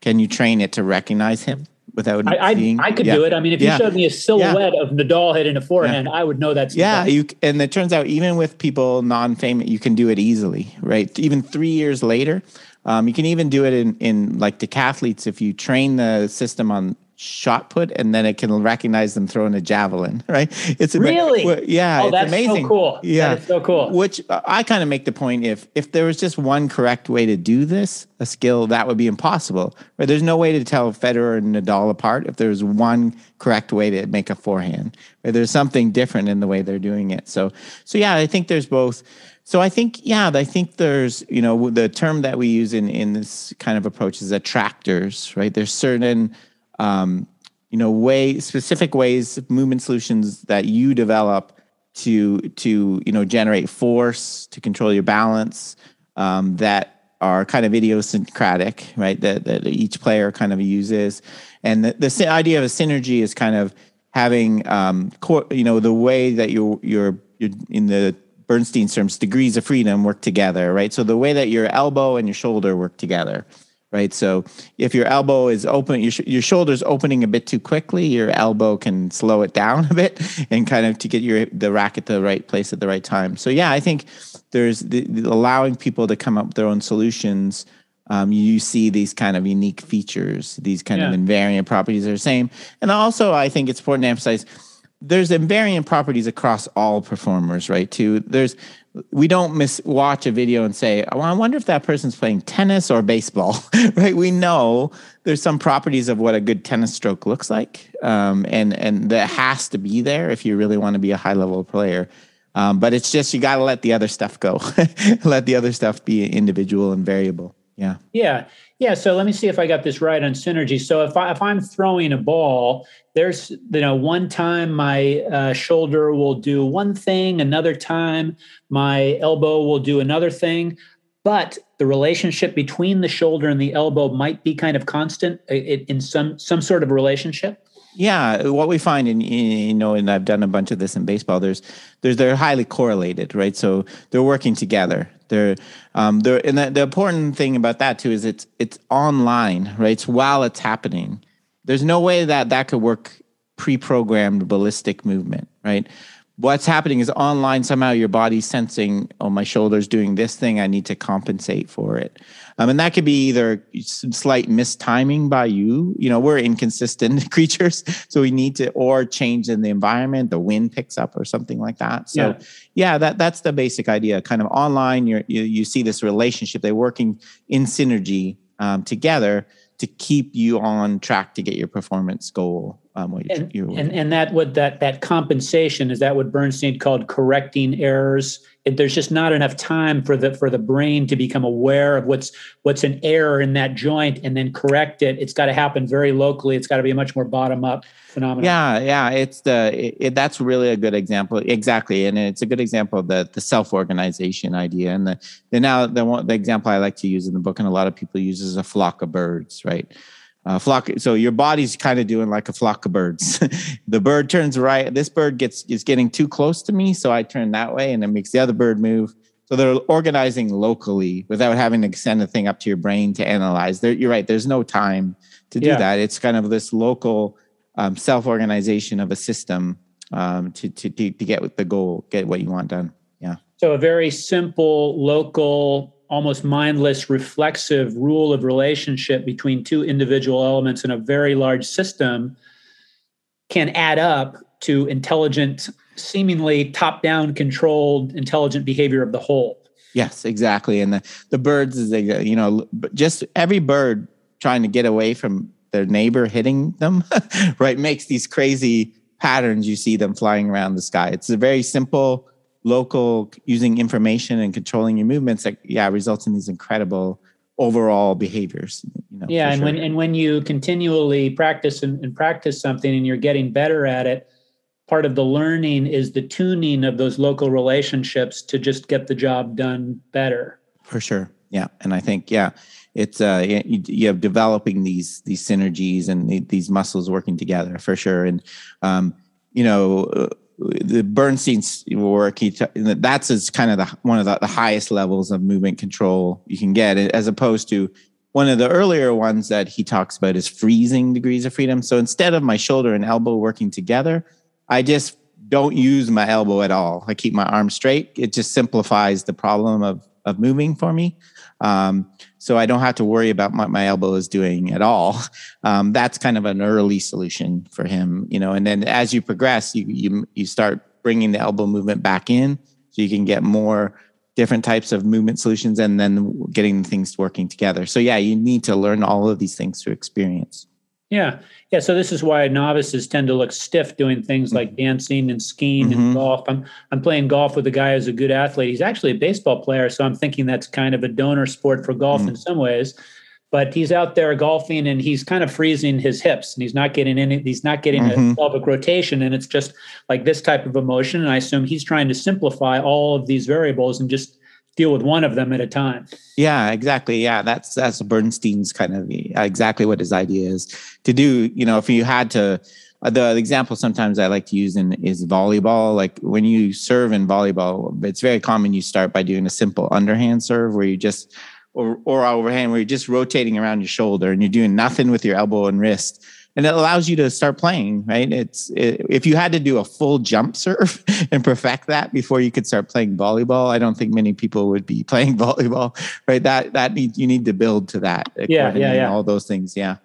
Can you train it to recognize him without I, I, seeing? I could yeah. do it. I mean, if yeah. you showed me a silhouette yeah. of Nadal hitting a forehand, I would know that's yeah. You and it turns out even with people non-famous, you can do it easily, right? Even three years later. Um, you can even do it in, in like decathletes if you train the system on shot put and then it can recognize them throwing a javelin right? It's really? well, yeah oh, that's amazing. so cool yeah. so cool. Which uh, i kind of make the point if if there was just one correct way to do this a skill that would be impossible. Right? There's no way to tell federer and nadal apart if there's one correct way to make a forehand. Right? there's something different in the way they're doing it. So so yeah i think there's both. So I think, yeah, I think there's, you know, the term that we use in in this kind of approach is attractors, right? There's certain um, you know, way specific ways, movement solutions that you develop to to you know generate force to control your balance um, that are kind of idiosyncratic, right? That that each player kind of uses, and the, the idea of a synergy is kind of having um, core, you know the way that you're you're you're in the Bernstein terms, degrees of freedom work together, right? So the way that your elbow and your shoulder work together right? So if your elbow is open, your, sh- your shoulder's opening a bit too quickly, your elbow can slow it down a bit and kind of to get your the rack at the right place at the right time. So yeah, I think there's the, the allowing people to come up with their own solutions um, you see these kind of unique features, these kind yeah. of invariant properties are the same. And also, I think it's important to emphasize there's invariant properties across all performers, right? Too there's we don't miss watch a video and say, "Oh, I wonder if that person's playing tennis or baseball," right? We know there's some properties of what a good tennis stroke looks like, um, and and that has to be there if you really want to be a high level player. Um, but it's just you got to let the other stuff go, let the other stuff be individual and variable. Yeah. Yeah. Yeah. So let me see if I got this right on synergy. So if I if I'm throwing a ball, there's you know one time my uh, shoulder will do one thing, another time my elbow will do another thing, but the relationship between the shoulder and the elbow might be kind of constant uh, in some some sort of relationship. Yeah, what we find in you know, and I've done a bunch of this in baseball. There's, there's they're highly correlated, right? So they're working together. They're, um, they're, and the, the important thing about that too is it's it's online, right? It's while it's happening. There's no way that that could work pre-programmed ballistic movement, right? what's happening is online somehow your body's sensing oh my shoulder's doing this thing i need to compensate for it um, and that could be either slight mistiming by you. You know we're inconsistent creatures so we need to or change in the environment the wind picks up or something like that. So yeah, yeah that that's the basic idea kind of online you you see this relationship they're working in synergy um, together to keep you on track to get your performance goal um, and, and, and that would that that compensation is that what Bernstein called correcting errors. It, there's just not enough time for the for the brain to become aware of what's what's an error in that joint and then correct it. It's got to happen very locally. It's got to be a much more bottom up phenomenon. Yeah, yeah. It's the it, it, that's really a good example. Exactly, and it's a good example of the the self organization idea. And the, the now the one the example I like to use in the book, and a lot of people use is a flock of birds, right? Uh, flock so your body's kind of doing like a flock of birds. The bird turns right this bird gets is getting too close to me so i turn that way and it makes the other bird move. So they're organizing locally without having to send a thing up to your brain to analyze. There you're right there's no time to do yeah. that. It's kind of this local um, self-organization of a system um, to, to, to get the goal get what you want done. Yeah. So a very simple local almost mindless reflexive rule of relationship between two individual elements in a very large system can add up to intelligent seemingly top down controlled intelligent behavior of the whole. Yes exactly. And the, the birds is you know just every bird trying to get away from their neighbor hitting them right makes these crazy patterns. You see them flying around the sky. It's a very simple local using information and controlling your movements that yeah results in these incredible overall behaviors you know, yeah and sure. when and when you continually practice and, and practice something and you're getting better at it part of the learning is the tuning of those local relationships to just get the job done better. For sure. Yeah and i think yeah it's uh you, you have developing these these synergies and these muscles working together for sure. And um you know uh, the Bernstein's work, he that's is kind of the one of the, the, highest levels of movement control you can get, as opposed to one of the earlier ones that he talks about is freezing degrees of freedom. So instead of my shoulder and elbow working together, I just don't use my elbow at all. I keep my arm straight. It just simplifies the problem of of moving for me. Um, so I don't have to worry about what my elbow is doing at all. Um, that's kind of an early solution for him, you know. And then as you progress, you you you start bringing the elbow movement back in, so you can get more different types of movement solutions, and then getting things working together. So yeah, you need to learn all of these things through experience. Yeah. Yeah. So this is why novices tend to look stiff doing things like mm-hmm. dancing and skiing mm-hmm. and golf. I'm I'm playing golf with a guy who's a good athlete. He's actually a baseball player, so I'm thinking that's kind of a donor sport for golf mm-hmm. in some ways. But he's out there golfing and he's kind of freezing his hips and he's not getting any he's not getting mm-hmm. a pelvic rotation and it's just like this type of emotion. And I assume he's trying to simplify all of these variables and just deal with one of them at a time. Yeah, exactly. Yeah, that's that's Bernstein's kind of exactly what his idea is to do. You know, if you had to, uh, the example sometimes I like to use in is volleyball. Like when you serve in volleyball, it's very common you start by doing a simple underhand serve where you just or or overhand where you're just rotating around your shoulder and you're doing nothing with your elbow and wrist. And it allows you to start playing. Right? It's it, if you had to do a full jump serve and perfect that before you could start playing volleyball, I don't think many people would be playing volleyball. Right? That that need you need to build to that. Yeah, yeah, yeah. All those things. Yeah.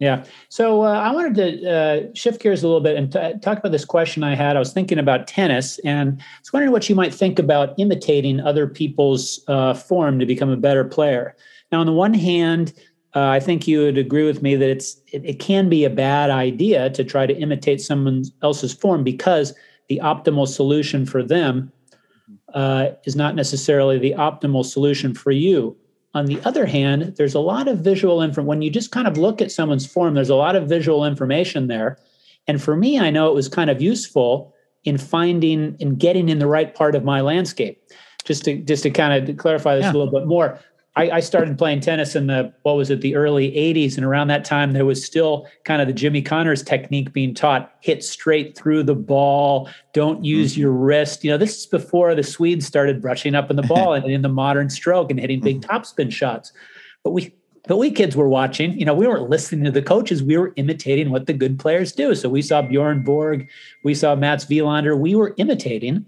Yeah. So uh, I wanted to uh, shift gears a little bit and t- talk about this question I had. I was thinking about tennis and I was wondering what you might think about imitating other people's uh, form to become a better player. Now, on the one hand, uh, I think you would agree with me that it's it, it can be a bad idea to try to imitate someone else's form because the optimal solution for them uh, is not necessarily the optimal solution for you. On the other hand, there's a lot of visual information. When you just kind of look at someone's form, there's a lot of visual information there. And for me, I know it was kind of useful in finding and getting in the right part of my landscape. Just to just to kind of clarify this yeah. a little bit more, I, I, started playing tennis in the what was it the early 80s and around that time there was still kind of the jimmy connors technique being taught hit straight through the ball don't use mm-hmm. your wrist you know this is before the swedes started brushing up in the ball and in the modern stroke and hitting big mm-hmm. topspin shots but we but we kids were watching you know we weren't listening to the coaches we were imitating what the good players do so we saw bjorn borg we saw mats wilander we were imitating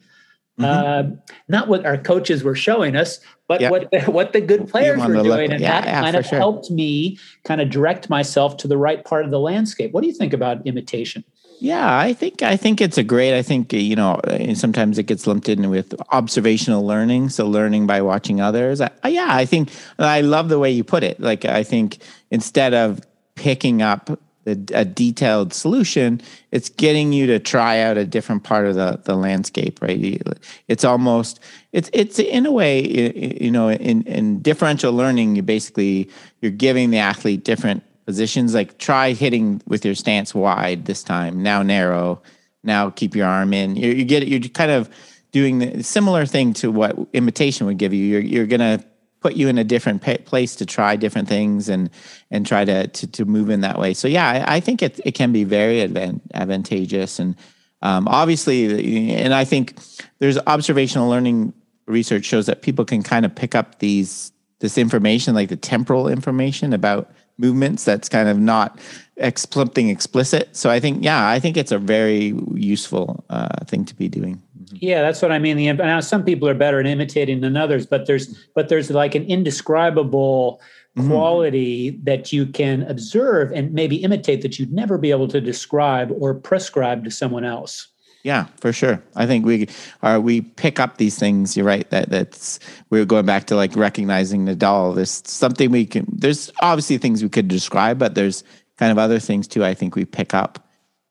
Mm-hmm. Uh, not what our coaches were showing us, but yep. what what the good players were doing, and yeah, that yeah, kind of sure. helped me kind of direct myself to the right part of the landscape. What do you think about imitation? Yeah, I think I think it's a great. I think you know eh, sometimes it gets lumped in with observational learning, so learning by watching others. I, yeah, I think I love the way you put it. Like I think instead of picking up a, a, detailed solution, it's getting you to try out a different part of the, the landscape, right? It's almost it's it's in a way, you know, in in differential learning, you basically you're giving the athlete different positions. Like try hitting with your stance wide this time. Now narrow. Now keep your arm in. You, you get you're kind of doing the similar thing to what imitation would give you. You're you're gonna put you in a different place to try different things and and try to to, to move in that way. So yeah, I, I think it it can be very advan- advantageous and um, obviously, and I think there's observational learning research shows that people can kind of pick up these this information, like the temporal information about movements that's kind of not ex- something explicit. So I think, yeah, I think it's a very useful uh, thing to be doing. Mm-hmm. Yeah, that's what I mean. The now some people are better at imitating than others, but there's but there's like an indescribable mm-hmm. quality that you can observe and maybe imitate that you'd never be able to describe or prescribe to someone else. Yeah, for sure. I think we are we pick up these things. You're right. That that's we're going back to like recognizing Nadal. There's something we can. There's obviously things we could describe, but there's kind of other things too. I think we pick up,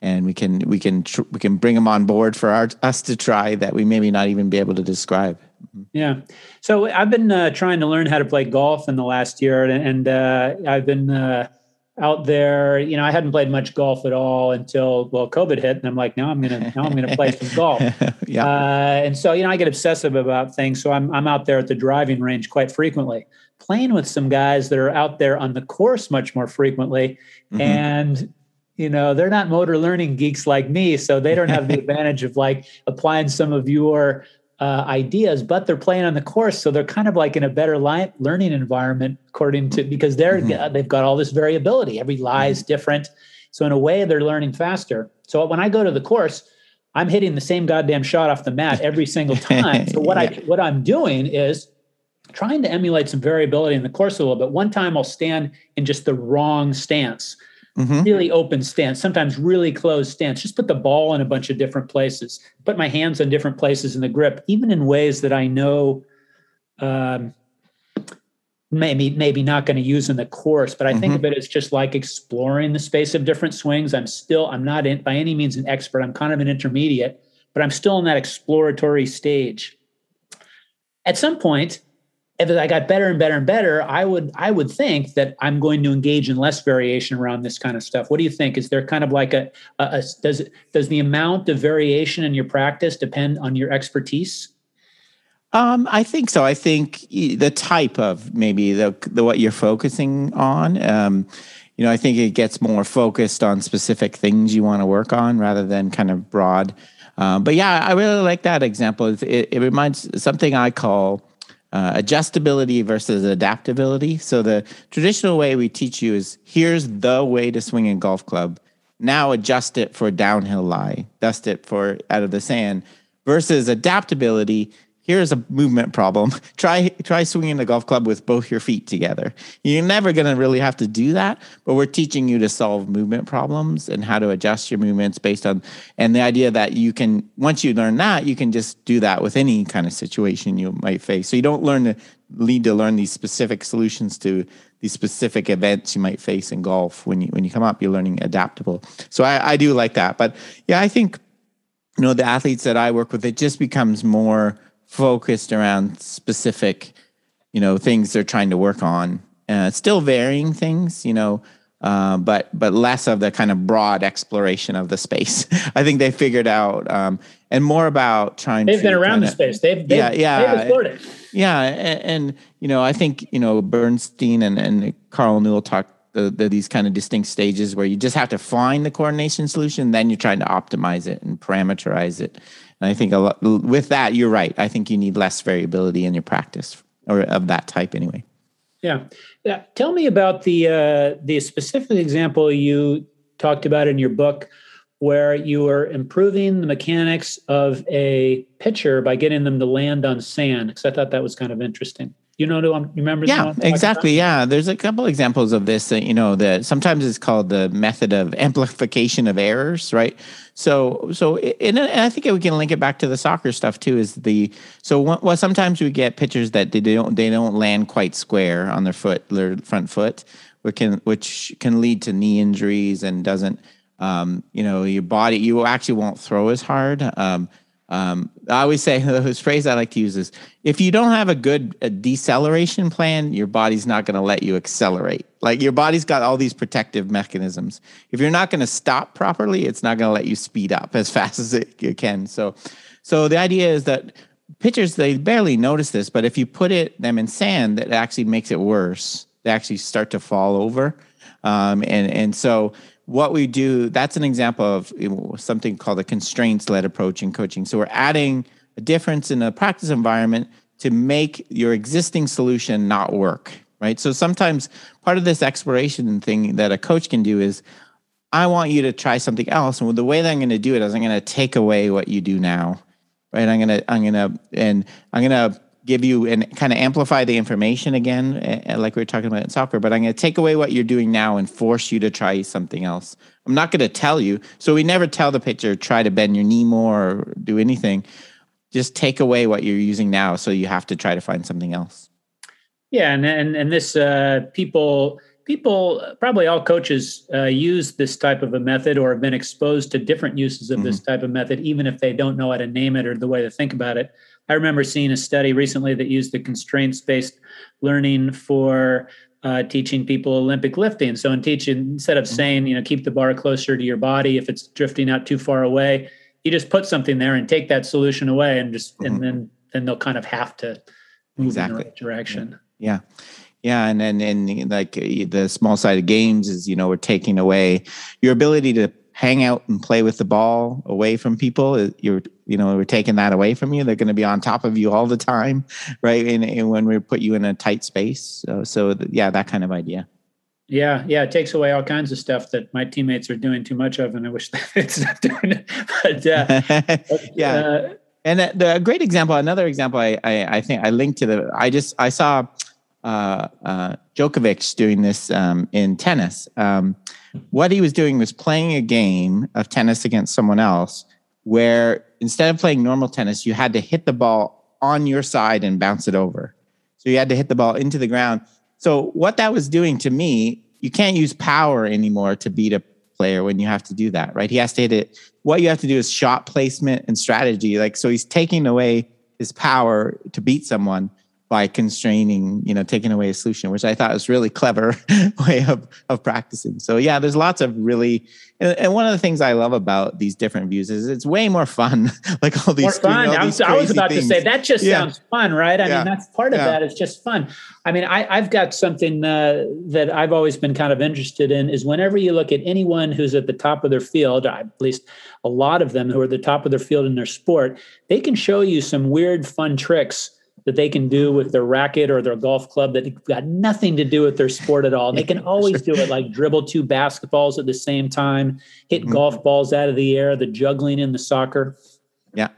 and we can we can tr- we can bring them on board for our, us to try that we maybe not even be able to describe. Mm-hmm. Yeah. So I've been uh, trying to learn how to play golf in the last year, and, and uh, I've been. Uh, out there. You know, I hadn't played much golf at all until well, COVID hit, and I'm like, now I'm gonna now I'm gonna play some golf. yeah. Uh, and so you know, I get obsessive about things, so I'm I'm out there at the driving range quite frequently, playing with some guys that are out there on the course much more frequently, mm-hmm. and you know they're not motor learning geeks like me so they don't have the advantage of like applying some of your uh, ideas, but they're playing on the course, so they're kind of like in a better li- learning environment, according to because they're mm-hmm. they've got all this variability. Every lie is mm-hmm. different, so in a way, they're learning faster. So when I go to the course, I'm hitting the same goddamn shot off the mat every single time. So what yeah. I what I'm doing is trying to emulate some variability in the course a little bit. One time I'll stand in just the wrong stance mm-hmm. really open stance, sometimes really closed stance. Just put the ball in a bunch of different places, put my hands in different places in the grip, even in ways that I know um, maybe maybe not going to use in the course. But I mm-hmm. think of it as just like exploring the space of different swings. I'm still I'm not in, by any means an expert. I'm kind of an intermediate, but I'm still in that exploratory stage. At some point, if I got better and better and better, I would I would think that I'm going to engage in less variation around this kind of stuff. What do you think? Is there kind of like a, a, a does does the amount of variation in your practice depend on your expertise? Um, I think so. I think the type of maybe the, the what you're focusing on. Um, you know, I think it gets more focused on specific things you want to work on rather than kind of broad. Um, but yeah, I really like that example. It, it reminds something I call uh, adjustability versus adaptability. So the traditional way we teach you is here's the way to swing a golf club. Now adjust it for downhill lie, dust it for out of the sand versus adaptability here's a movement problem. try try swinging the golf club with both your feet together. You're never going to really have to do that, but we're teaching you to solve movement problems and how to adjust your movements based on and the idea that you can once you learn that, you can just do that with any kind of situation you might face. So you don't learn to need to learn these specific solutions to these specific events you might face in golf when you when you come up you're learning adaptable so I, I do like that but yeah i think you know the athletes that i work with it just becomes more focused around specific, you know, things they're trying to work on. Uh, still varying things, you know, uh, but but less of the kind of broad exploration of the space. I think they figured out, um, and more about trying. They've been around the space. They've, they've yeah yeah they've explored it. Yeah, and, and, you know, I think you know Bernstein and and Karl Newell talked the, the, these kind of distinct stages where you just have to find the coordination solution, then you're trying to optimize it and parameterize it. And I think a lot, with that, you're right. I think you need less variability in your practice or of that type anyway. Yeah. yeah. Tell me about the uh, the specific example you talked about in your book where you were improving the mechanics of a pitcher by getting them to land on sand because I thought that was kind of interesting. You know, you remember? Yeah, exactly. Yeah, there's a couple examples of this. That, you know, that sometimes it's called the method of amplification of errors, right? So, so, and I think we can link it back to the soccer stuff too. Is the so well, sometimes we get pitchers that they don't they don't land quite square on their foot, their front foot, which can which can lead to knee injuries and doesn't, um, you know, your body you actually won't throw as hard. Um, um, I always say the phrase I like to use is if you don't have a good a deceleration plan, your body's not going to let you accelerate. Like your body's got all these protective mechanisms. If you're not going to stop properly, it's not going to let you speed up as fast as it, can. So, so the idea is that pitchers they barely notice this, but if you put it them in sand, that actually makes it worse. They actually start to fall over, um, and and so what we do that's an example of something called a constraints led approach in coaching. So we're adding a difference in a practice environment to make your existing solution not work right? So sometimes part of this exploration thing that a coach can do is i want you to try something else and the way that i'm going to do it is i'm going to take away what you do now right? I'm going to i'm going to and i'm going to give you and kind of amplify the information again, uh, like we were talking about in soccer. But I'm going to take away what you're doing now and force you to try something else. I'm not going to tell you. So we never tell the pitcher try to bend your knee more or do anything. Just take away what you're using now, so you have to try to find something else. Yeah, and and and this uh, people people probably all coaches uh, use this type of a method or have been exposed to different uses of mm-hmm. this type of method, even if they don't know how to name it or the way to think about it. I remember seeing a study recently that used the constraints based learning for uh, teaching people Olympic lifting. So in teaching, instead of mm-hmm. saying, you know, keep the bar closer to your body if it's drifting out too far away, you just put something there and take that solution away and just mm-hmm. and then then they'll kind of have to move exactly. in the right direction. Yeah. Yeah, and then and, and like the small side of games is you know we're taking away your ability to hang out and play with the ball away from people. You're you know we're taking that away from you. They're going to be on top of you all the time right? And, and when we put you in a tight space. So, so yeah that kind of idea. Yeah yeah it takes away all kinds of stuff that my teammates are doing too much of and i wish it's not doing it. But uh, yeah. uh, and the, great example another example I, I, I think i linked to the i just i saw uh, uh, Djokovic doing this um, in tennis. Um, what he was doing was playing a game of tennis against someone else where instead of playing normal tennis, you had to hit the ball on your side and bounce it over. So you had to hit the ball into the ground. So what that was doing to me, you can't use power anymore to beat a player when you have to do that, right? He has to hit it. What you have to do is shot placement and strategy. Like so he's taking away his power to beat someone by constraining, you know, taking away a solution, which I thought was really clever way of, of practicing. So yeah, there's lots of really, and, one of the things I love about these different views is it's way more fun. like all these, more fun. I was, I was, about things. to say that just yeah. sounds fun, right? I yeah. mean, that's part of yeah. that. It's just fun. I mean, I, have got something uh, that I've always been kind of interested in is whenever you look at anyone who's at the top of their field, at least a lot of them who are at the top of their field in their sport, they can show you some weird, fun tricks that they can do with their racket or their golf club that got nothing to do with their sport at all. They can always do it like dribble two basketballs at the same time, hit mm-hmm. golf balls out of the air, the juggling in the soccer. Yeah.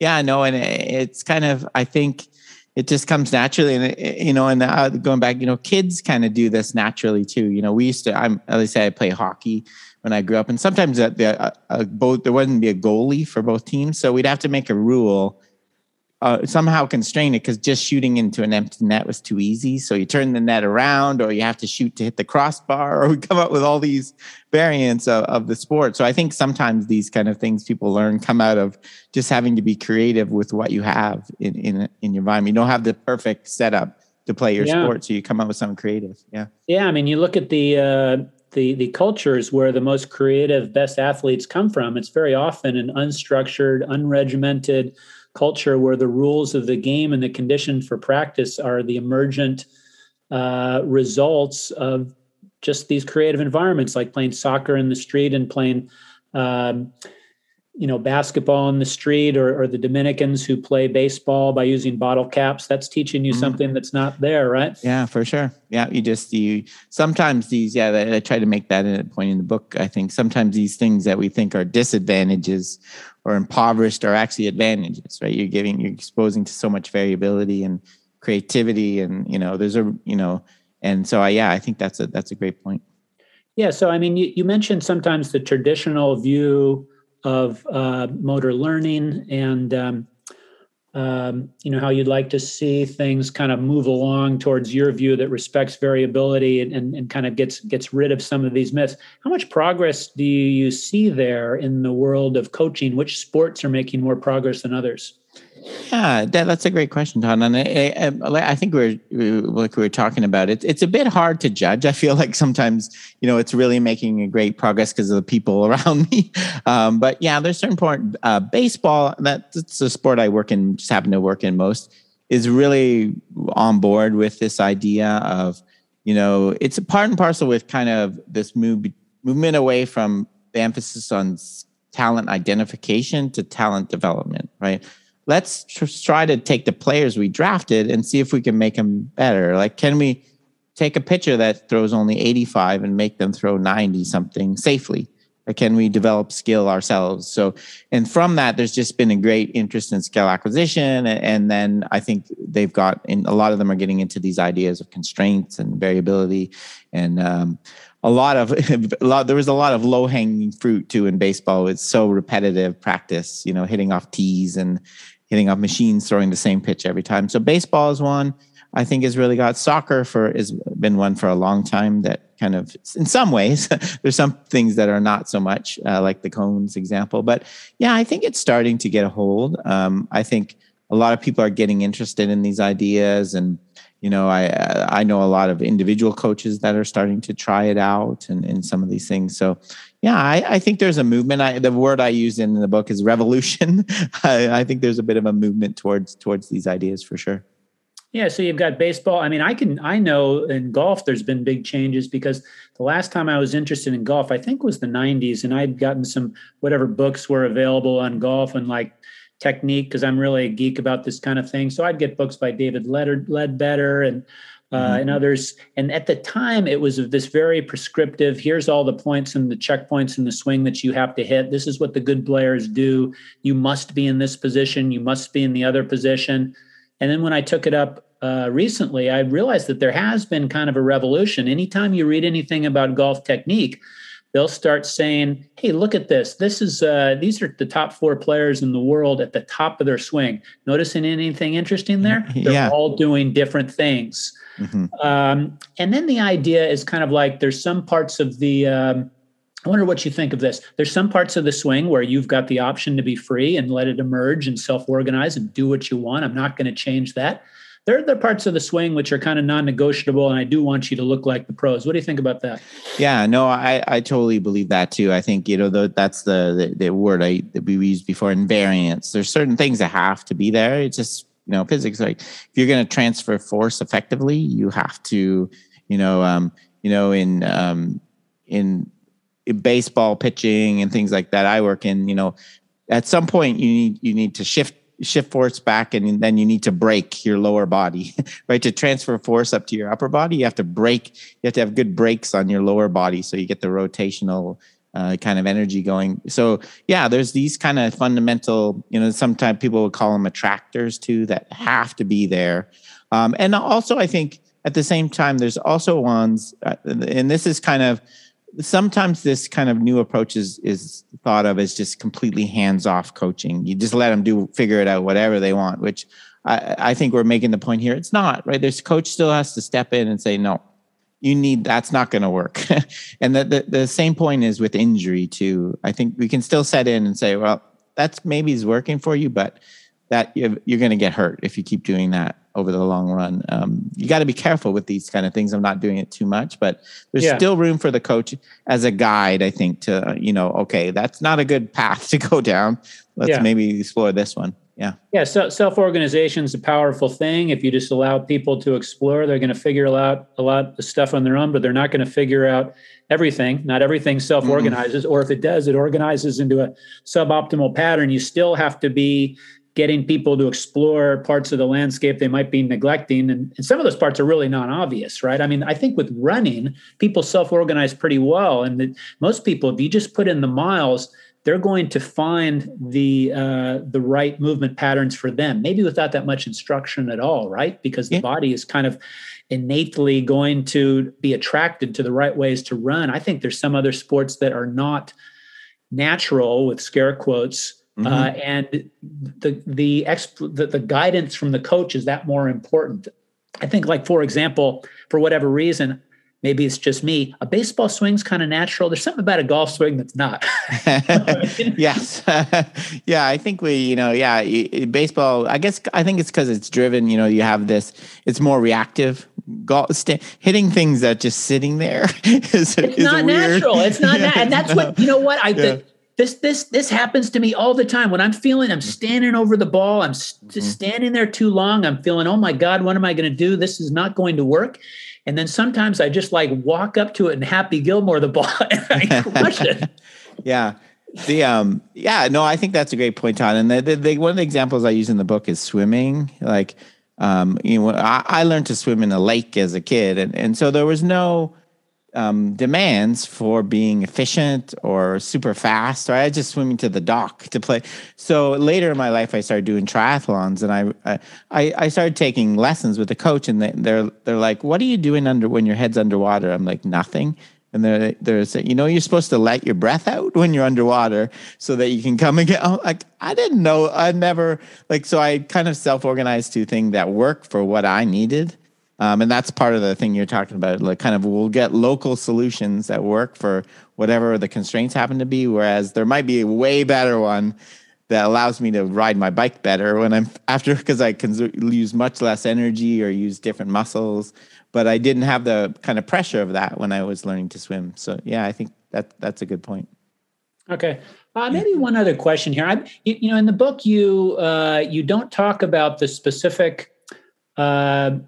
Yeah, no, and it's kind of, I think it just comes naturally. And, you know, and uh, going back, you know, kids kind of do this naturally too. You know, we used to, I'm, at least I play hockey when I grew up, and sometimes that the, uh, uh, both, there wouldn't be a goalie for both teams. So we'd have to make a rule uh, somehow constrain it because just shooting into an empty net was too easy. So you turn the net around, or you have to shoot to hit the crossbar, or we come up with all these variants of, of, the sport. So I think sometimes these kind of things people learn come out of just having to be creative with what you have in in, in your environment. You don't have the perfect setup to play your yeah. sport, so you come up with something creative. Yeah, yeah. I mean, you look at the. Uh, the, the cultures where the most creative best athletes come from it's very often an unstructured unregimented culture where the rules of the game and the condition for practice are the emergent uh, results of just these creative environments, like playing soccer in the street and playing, um, you know, basketball in the street, or, or, the Dominicans who play baseball by using bottle caps. That's teaching you mm-hmm. something that's not there, right? Yeah, for sure. Yeah, you just you sometimes these. Yeah, I try to make that a point in the book. I think sometimes these things that we think are disadvantages or impoverished are actually advantages, right? You're giving, you're exposing to so much variability and creativity, and you know, there's a, you know, and so I, yeah, I think that's a that's a great point. Yeah. So I mean, you, you mentioned sometimes the traditional view of uh, motor learning and um, um, you know how you'd like to see things kind of move along towards your view that respects variability and, and, and, kind of gets gets rid of some of these myths. How much progress do you see there in the world of coaching? Which sports are making more progress than others yeah, that, that's a great question, Don. And I, I, I think we're like we were talking about it. It's a bit hard to judge. I feel like sometimes you know it's really making a great progress because of the people around me. Um, but yeah, there's certain point. Uh, baseball. That's the sport I work in. Just happen to work in most. Is really on board with this idea of you know it's a part and parcel with kind of this move movement away from the emphasis on talent identification to talent development, right? Let's try to take the players we drafted and see if we can make them better. Like, can we take a pitcher that throws only 85 and make them throw 90 something safely? Or can we develop skill ourselves? So, and from that, there's just been a great interest in skill acquisition. And then I think they've got, and a lot of them are getting into these ideas of constraints and variability. And um, a lot of a lot there was a lot of low hanging fruit too in baseball it's so repetitive practice you know hitting off tees and hitting off machines throwing the same pitch every time. So baseball is one I think has really got soccer for has been one for a long time that kind of in some ways there's some things that are not so much uh, like the cones example, but yeah, I think it's starting to get a hold. Um, I think a lot of people are getting interested in these ideas and you know i i know a lot of individual coaches that are starting to try it out and, and some of these things so yeah i, I think there's a movement I, the word i use in the book is revolution I, I think there's a bit of a movement towards towards these ideas for sure yeah, so you've got baseball. I mean, I can I know in golf there's been big changes because the last time I was interested in golf, I think was the 90s and I'd gotten some whatever books were available on golf and like technique because I'm really a geek about this kind of thing. So I'd get books by David Leadbetter and uh, mm-hmm. and others. And at the time, it was this very prescriptive. Here's all the points and the checkpoints and the swing that you have to hit. This is what the good players do. You must be in this position. You must be in the other position. And then when I took it up uh, recently, I realized that there has been kind of a revolution. Anytime you read anything about golf technique, they'll start saying, "Hey, look at this. This is uh, these are the top four players in the world at the top of their swing. Noticing anything interesting there? They're yeah. all doing different things." Mm-hmm. Um, and then the idea is kind of like there's some parts of the um, I wonder what you think of this. There's some parts of the swing where you've got the option to be free and let it emerge and self organize and do what you want. I'm not going to change that there are the parts of the swing which are kind of non-negotiable and i do want you to look like the pros what do you think about that yeah no i i totally believe that too i think you know the, that's the, the, the word i that we used before invariance there's certain things that have to be there it's just you know physics like if you're going to transfer force effectively you have to you know um you know in um in baseball pitching and things like that i work in you know at some point you need you need to shift shift force back and then you need to brake your lower body right? To transfer force up to your upper body you have to brake you have to have good brakes on your lower body so you get the rotational uh, kind of energy going so yeah there's these kind of fundamental you know sometimes people would call them attractors too that have to be there um, and also i think at the same time there's also ones uh, and this is kind of sometimes this kind of new approach is is thought of as just completely hands off coaching. You just let them do figure it out whatever they want, which I, I think we're making the point here. It's not right. There's coach still has to step in and say no. You need that's not going to work, and the, the the same point is with injury too. I think we can still set in and say, well, that's maybe is working for you, but that you're, you're going to get hurt if you keep doing that over the long run. Um, you got to be careful with these kind of things. I'm not doing it too much, but there's yeah. still room for the coach as a guide, I think, to, you know, okay, that's not a good path to go down. Let's yeah. maybe explore this one. Yeah. Yeah. So self organization is a powerful thing. If you just allow people to explore, they're going to figure out a lot of stuff on their own, but they're not going to figure out everything. Not everything self organizes, mm-hmm. or if it does, it organizes into a suboptimal pattern. You still have to be getting people to explore parts of the landscape they might be neglecting. And, and some of those parts are really non obvious, right? I mean, I think with running, people self organize pretty well. And the, most people, if you just put in the miles, they're going to find the uh, the right movement patterns for them, maybe without that much instruction at all, right? Because the yeah. body is kind of innately going to be attracted to the right ways to run. I think there's some other sports that are not natural with scare quotes Mm-hmm. Uh, and the the, exp- the the guidance from the coach is that more important. I think, like for example, for whatever reason, maybe it's just me. A baseball swing's kind of natural. There's something about a golf swing that's not. yes, yeah. I think we, you know, yeah, baseball. I guess I think it's because it's driven. You know, you have this. It's more reactive. Golf, st- hitting things that just sitting there is, it's is not weird. natural. It's not, yeah, and that's what you know. What I. Yeah. This this this happens to me all the time when I'm feeling I'm standing over the ball. I'm mm-hmm. just standing there too long. I'm feeling, oh my God, what am I going to do? This is not going to work. And then sometimes I just like walk up to it and Happy Gilmore the ball and I crush it. yeah. The um yeah no I think that's a great point Todd and the, the, the, one of the examples I use in the book is swimming like um you know I, I learned to swim in a lake as a kid and and so there was no um, demands for being efficient or super fast, or I just swimming to the dock to play. So later in my life, I started doing triathlons, and I I, I started taking lessons with the coach, and they, they're they're like, "What are you doing under when your head's underwater?" I'm like, "Nothing." And they're they're saying, you know, you're supposed to let your breath out when you're underwater so that you can come again. I'm like, I didn't know. I never like so I kind of self organized to things that work for what I needed um, and that's part of the thing you're talking about. Like, kind of, we'll get local solutions that work for whatever the constraints happen to be. Whereas there might be a way better one that allows me to ride my bike better when I'm after because I can use much less energy or use different muscles. But I didn't have the kind of pressure of that when I was learning to swim. So yeah, I think that that's a good point. Okay. Uh, maybe one other question here. I, you, you know, in the book, you uh, you don't talk about the specific uh,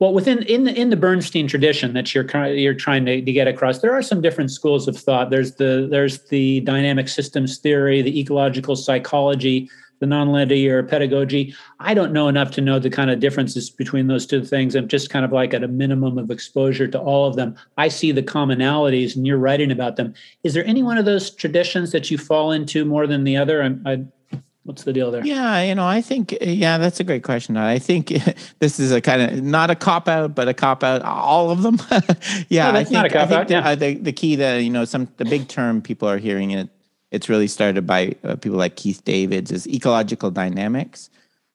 well, within in the in the Bernstein tradition that you're you're trying to, to get across, there are some different schools of thought. There's the there's the dynamic systems theory, the ecological psychology, the nonlinear pedagogy. I don't know enough to know the kind of differences between those two things. I'm just kind of like at a minimum of exposure to all of them. I see the commonalities, and you're writing about them. Is there any one of those traditions that you fall into more than the other? I, I What's the deal there? Yeah, you know, I think yeah, that's a great question. I think this is a kind of not a cop out, but a cop out. All of them. yeah, no, I think, not a cop out. Yeah. The, the key that you know, some the big term people are hearing it. It's really started by uh, people like Keith Davids is ecological dynamics,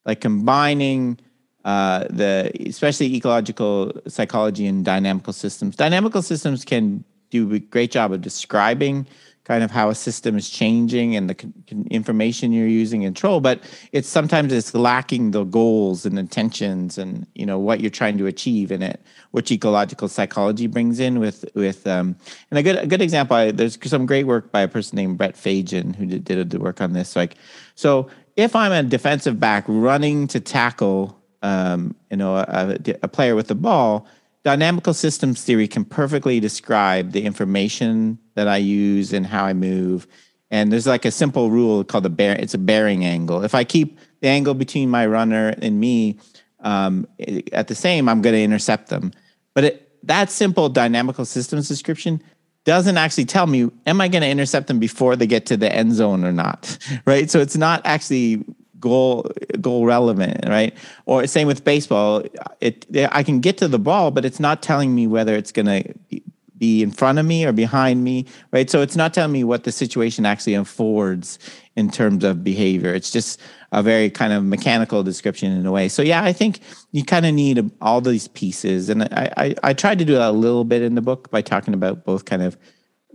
like combining uh, the especially ecological psychology and dynamical systems. Dynamical systems can do a great job of describing kind of how a system is changing and the information you're using in control but it's sometimes it's lacking the goals and intentions and you know what you're trying to achieve in it which ecological psychology brings in with with um and a good a good example I, there's some great work by a person named Brett Fajen who did, did the work on this like so if i'm a defensive back running to tackle um you know a, a player with the ball dynamical systems theory can perfectly describe the information that I use and how I move And there's like a simple rule called the bear. It's a bearing angle. If I keep the angle between my runner and me um, at the same, I'm going to intercept them. But it, that simple dynamical systems description doesn't actually tell me am I going to intercept them before they get to the end zone or not, right? So it's not actually goal goal relevant, right? Or same with baseball. It I can get to the ball, but it's not telling me whether it's going to be in front of me or behind me, right? So it's not telling me what the situation actually affords in terms of behavior. It's just a very kind of mechanical description in a way. So yeah, I think you kind of need all these pieces, and I, I I tried to do that a little bit in the book by talking about both kind of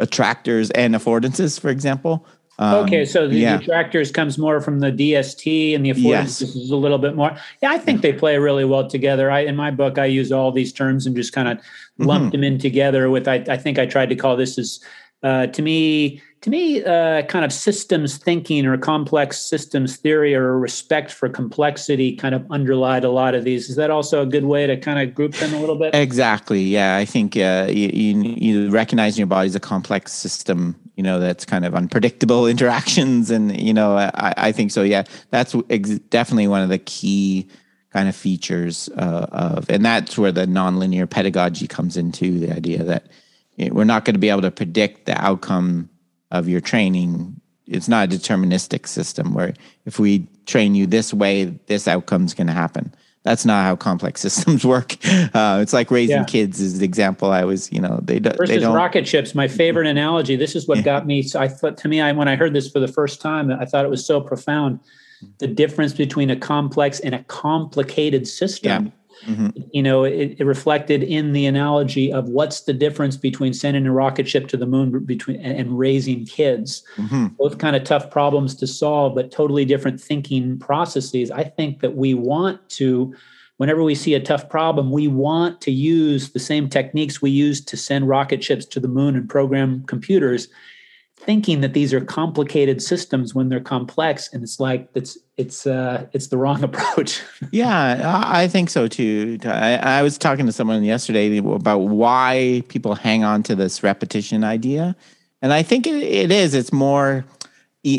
attractors and affordances, for example. Um, okay, so the yeah. attractors comes more from the DST, and the affordances yes. is a little bit more. Yeah, I think they play really well together. I in my book I use all these terms and just kind of lumped mm-hmm. them in together. With I, I think I tried to call this as uh, to me to me, uh, kind of systems thinking or complex systems theory or respect for complexity kind of underlied a lot of these. Is that also a good way to kind of group them a little bit? Exactly. Yeah, I think uh, you, you, you recognize your body as a complex system. You know that's kind of unpredictable interactions, and you know I, I think so. Yeah, that's ex- definitely one of the key kind of features uh, of, and that's where the nonlinear pedagogy comes into the idea that we're not going to be able to predict the outcome of your training. It's not a deterministic system where if we train you this way this outcome is going to happen. That's not how complex systems work. Uh, it's like raising yeah. kids is the example i was you know they, do, Versus they don't rocket ships my favorite analogy this is what yeah. got me so i thought to me I, when i heard this for the first time i thought it was so profound. The difference between a complex and a complicated system yeah Mm-hmm. You know, it, it, reflected in the analogy of what's the difference between sending a rocket ship to the moon between and, and raising kids. Mm-hmm. Both kind of tough problems to solve, but totally different thinking processes. I think that we want to whenever we see a tough problem, we want to use the same techniques we use to send rocket ships to the moon and program computers thinking that these are complicated systems when they're complex and it's like it's it's uh it's the wrong approach. Yeah i think so too. I, I was talking to someone yesterday about why people hang on to this repetition idea and i think it, it is it's more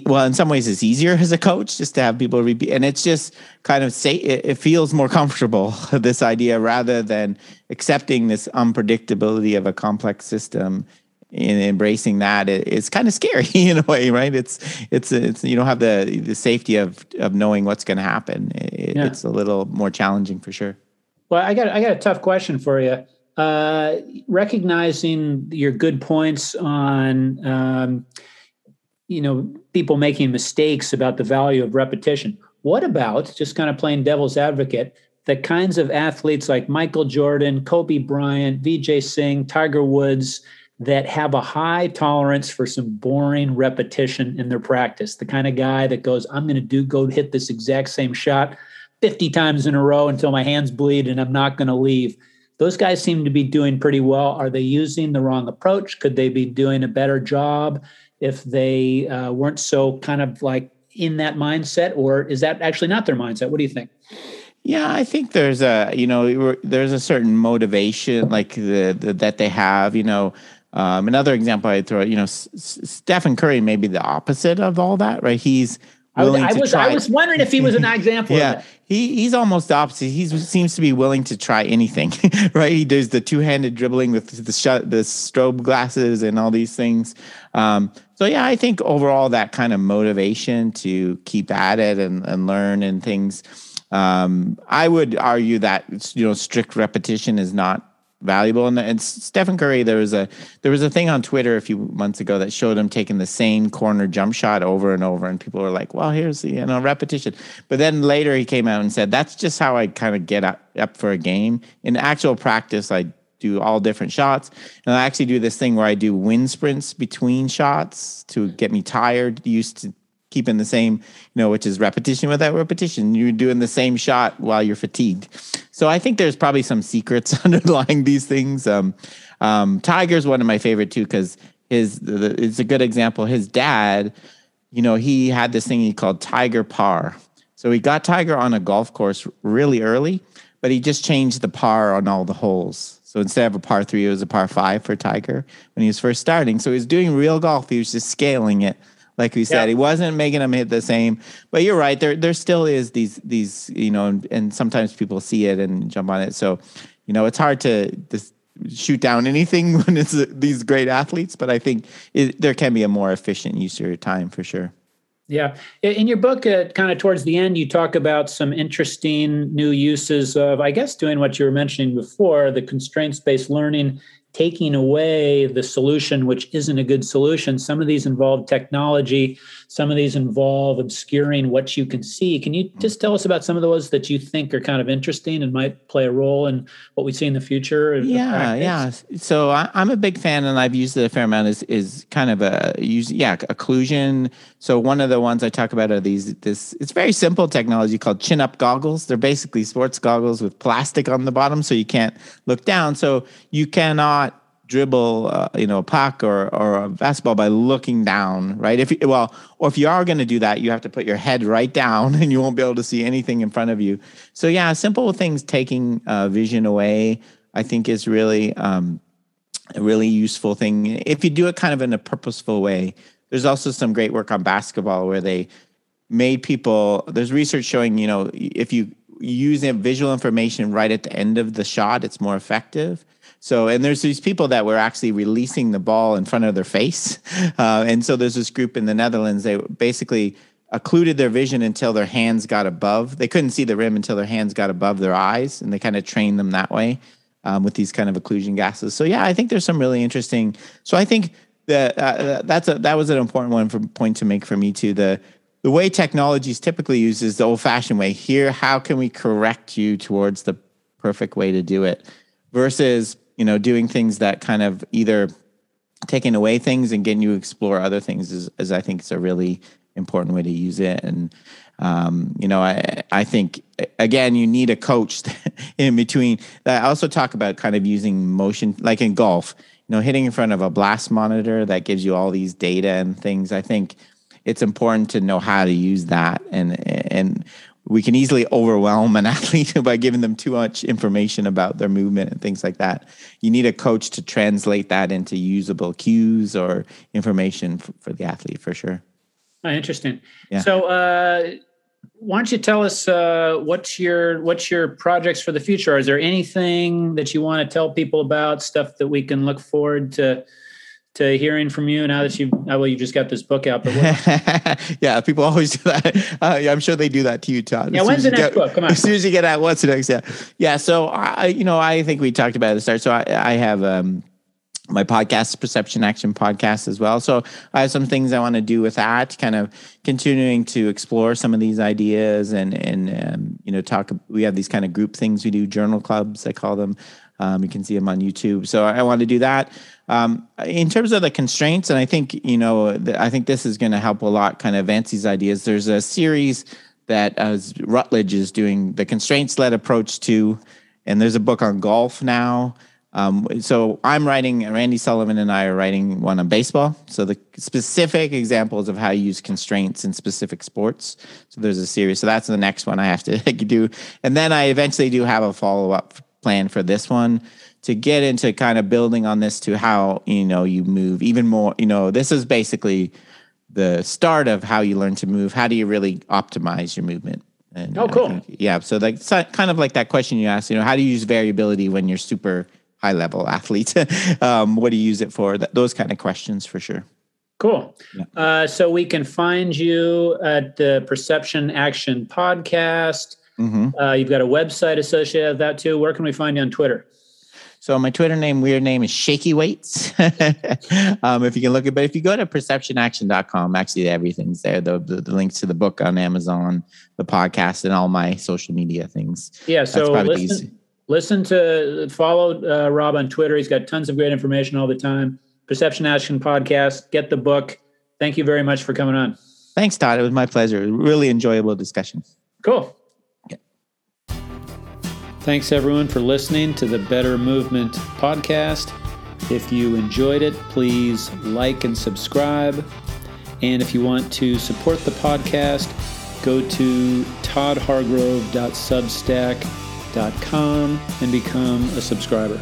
well in some ways it's easier as a coach just to have people repeat and it's just kind of say it, it feels more comfortable this idea rather than accepting this unpredictability of a complex system in embracing that it, it's kind of scary in a way right? It's it's it's you don't have the the safety of of knowing what's going to happen it, yeah. it's a little more challenging for sure. Well i got i got a tough question for you. Uh, recognizing your good points on um, you know people making mistakes about the value of repetition. What about just kind of playing devil's advocate the kinds of athletes like michael jordan kobe bryant vijay singh tiger woods that have a high tolerance for some boring repetition in their practice. The kind of guy that goes, I'm going to do go hit this exact same shot 50 times in a row until my hands bleed and I'm not going to leave. Those guys seem to be doing pretty well. Are they using the wrong approach? Could they be doing a better job if they uh, weren't so kind of like in that mindset, or is that actually not their mindset? What do you think? Yeah, I think there's a you know there's a certain motivation like the, the that they have. You know, um, another example I throw, you know, S- Stephen Curry may be the opposite of all that, right? He's willing I, I to was, try. I was wondering if he was an example. yeah, he he's almost opposite. He seems to be willing to try anything, right? He does the two handed dribbling with the shut the strobe glasses and all these things. Um, so yeah, I think overall that kind of motivation to keep at it and, and learn and things. Um, I would argue that you know strict repetition is not valuable. And, and Stephen Curry, there was a there was a thing on Twitter a few months ago that showed him taking the same corner jump shot over and over, and people were like, "Well, here's the you know repetition." But then later he came out and said, "That's just how I kind of get up, up for a game. In actual practice, I." do all different shots and i actually do this thing where i do wind sprints between shots to get me tired used to keeping the same, you know, which is repetition without repetition. You're doing the same shot while you're fatigued. So I think there's probably some secrets underlying these things. Um, um, Tiger's one of my favorite too because his the, it's a good example. His dad, you know, he had this thing he called Tiger Par. So he got Tiger on a golf course really early, but he just changed the par on all the holes. So instead of a par three, it was a par five for Tiger when he was first starting. So he was doing real golf. He was just scaling it like we said, he wasn't making them hit the same. But you're right. There there still is these these you know, and, and sometimes people see it and jump on it. So, you know, it's hard to just shoot down anything when it's these great athletes. But I think it, there can be a more efficient use of your time for sure. Yeah. In your book, uh, kind of towards the end, you talk about some interesting new uses of, I guess, doing what you were mentioning before the constraints based learning taking away the solution, which isn't a good solution. Some of these involve technology, some of these involve obscuring what you can see. Can you hmm. just tell us about some of those that you think are kind of interesting and might play a role in what we see in the future? Yeah, yeah. So I, am a big fan, and I've used it a fair amount. Is is kind of a use, yeah, occlusion. So one of the ones I talk about are these. This it's very simple technology called chin up goggles. They're basically sports goggles with plastic on the bottom, so you can't look down. So you cannot dribble, uh, you know, a puck or or a basketball by looking down, right? If you, well, or if you are going to do that, you have to put your head right down, and you won't be able to see anything in front of you. So yeah, simple things taking uh, vision away, I think, is really um, a really useful thing if you do it kind of in a purposeful way. There's also some great work on basketball where they made people. There's research showing, you know, if you use visual information right at the end of the shot, it's more effective. So, and there's these people that were actually releasing the ball in front of their face. Uh, and so there's this group in the Netherlands, they basically occluded their vision until their hands got above. They couldn't see the rim until their hands got above their eyes, and they kind of trained them that way um, with these kind of occlusion glasses. So, yeah, I think there's some really interesting. So, I think that uh, that's a, that was an important one for point to make for me too. The the way technology is typically used is the old fashioned way. Here, how can we correct you towards the perfect way to do it? Versus you know, doing things that kind of either taking away things and getting you to explore other things is, is I think it's a really important way to use it. And um, you know, I I think again you need a coach in between. I also talk about kind of using motion, like in golf. You know, hitting in front of a blast monitor that gives you all these data and things. I think it's important to know how to use that and and we can easily overwhelm an athlete by giving them too much information about their movement and things like that. You need a coach to translate that into usable cues or information for, for the athlete for sure. Oh, interesting. Yeah. So, uh, why don't you tell us uh, what's your what's your projects for the future? Is there anything that you want to tell people about? Stuff that we can look forward to to hearing from you now that you well you just got this book out but yeah people always do that. Uh, yeah, i'm sure they do that to you todd. Yeah when's the next get, book? Come on. As soon as you get out what's the next yeah. Yeah so i you know i think we talked about it at the start. So i, I have um my podcast perception action podcast as well. So i have some things i want to do with that kind of continuing to explore some of these ideas and and um, you know talk we have these kind of group things we do journal clubs i call them um, you can see them on youtube so i want to do that um, in terms of the constraints, and I think you know, I think this is going to help a lot, kind of these ideas. There's a series that as Routledge is doing the constraints-led approach to, and there's a book on golf now. Um, so I'm writing, Randy Sullivan and I are writing one on baseball. So the specific examples of how you use constraints in specific sports. So there's a series. So that's the next one I have to do. And then I eventually do have a follow up plan for this one to get into kind of building on this to how you know you move even more you know this is basically the start of how you learn to move how do you really optimize your movement and oh cool think, yeah so like kind of like that question you asked you know how do you use variability when you're super high level athlete um, what do you use it for Th- those kind of questions for sure Cool. Yeah. Uh, so we can find you at the Perception Action Podcast. Mm-hmm. Uh, you've got a website associated with that too. Where can we find you on Twitter? So my Twitter name, weird name is Shaky Weights. um, if you can look at, but if you go to perceptionaction.com, actually everything's there. The, the, the, links to the book on Amazon, the podcast, and all my social media things. Yeah. So listen, listen to follow uh, Rob on Twitter. He's got tons of great information all the time. Perception Action podcast. Get the book. Thank you very much for coming on. Thanks, Todd. It was my pleasure. Really enjoyable discussion. Cool. Thanks everyone for listening to the Better Movement podcast. If you enjoyed it, please like and subscribe. And if you want to support the podcast, go to toddhargrove.substack.com and become a subscriber.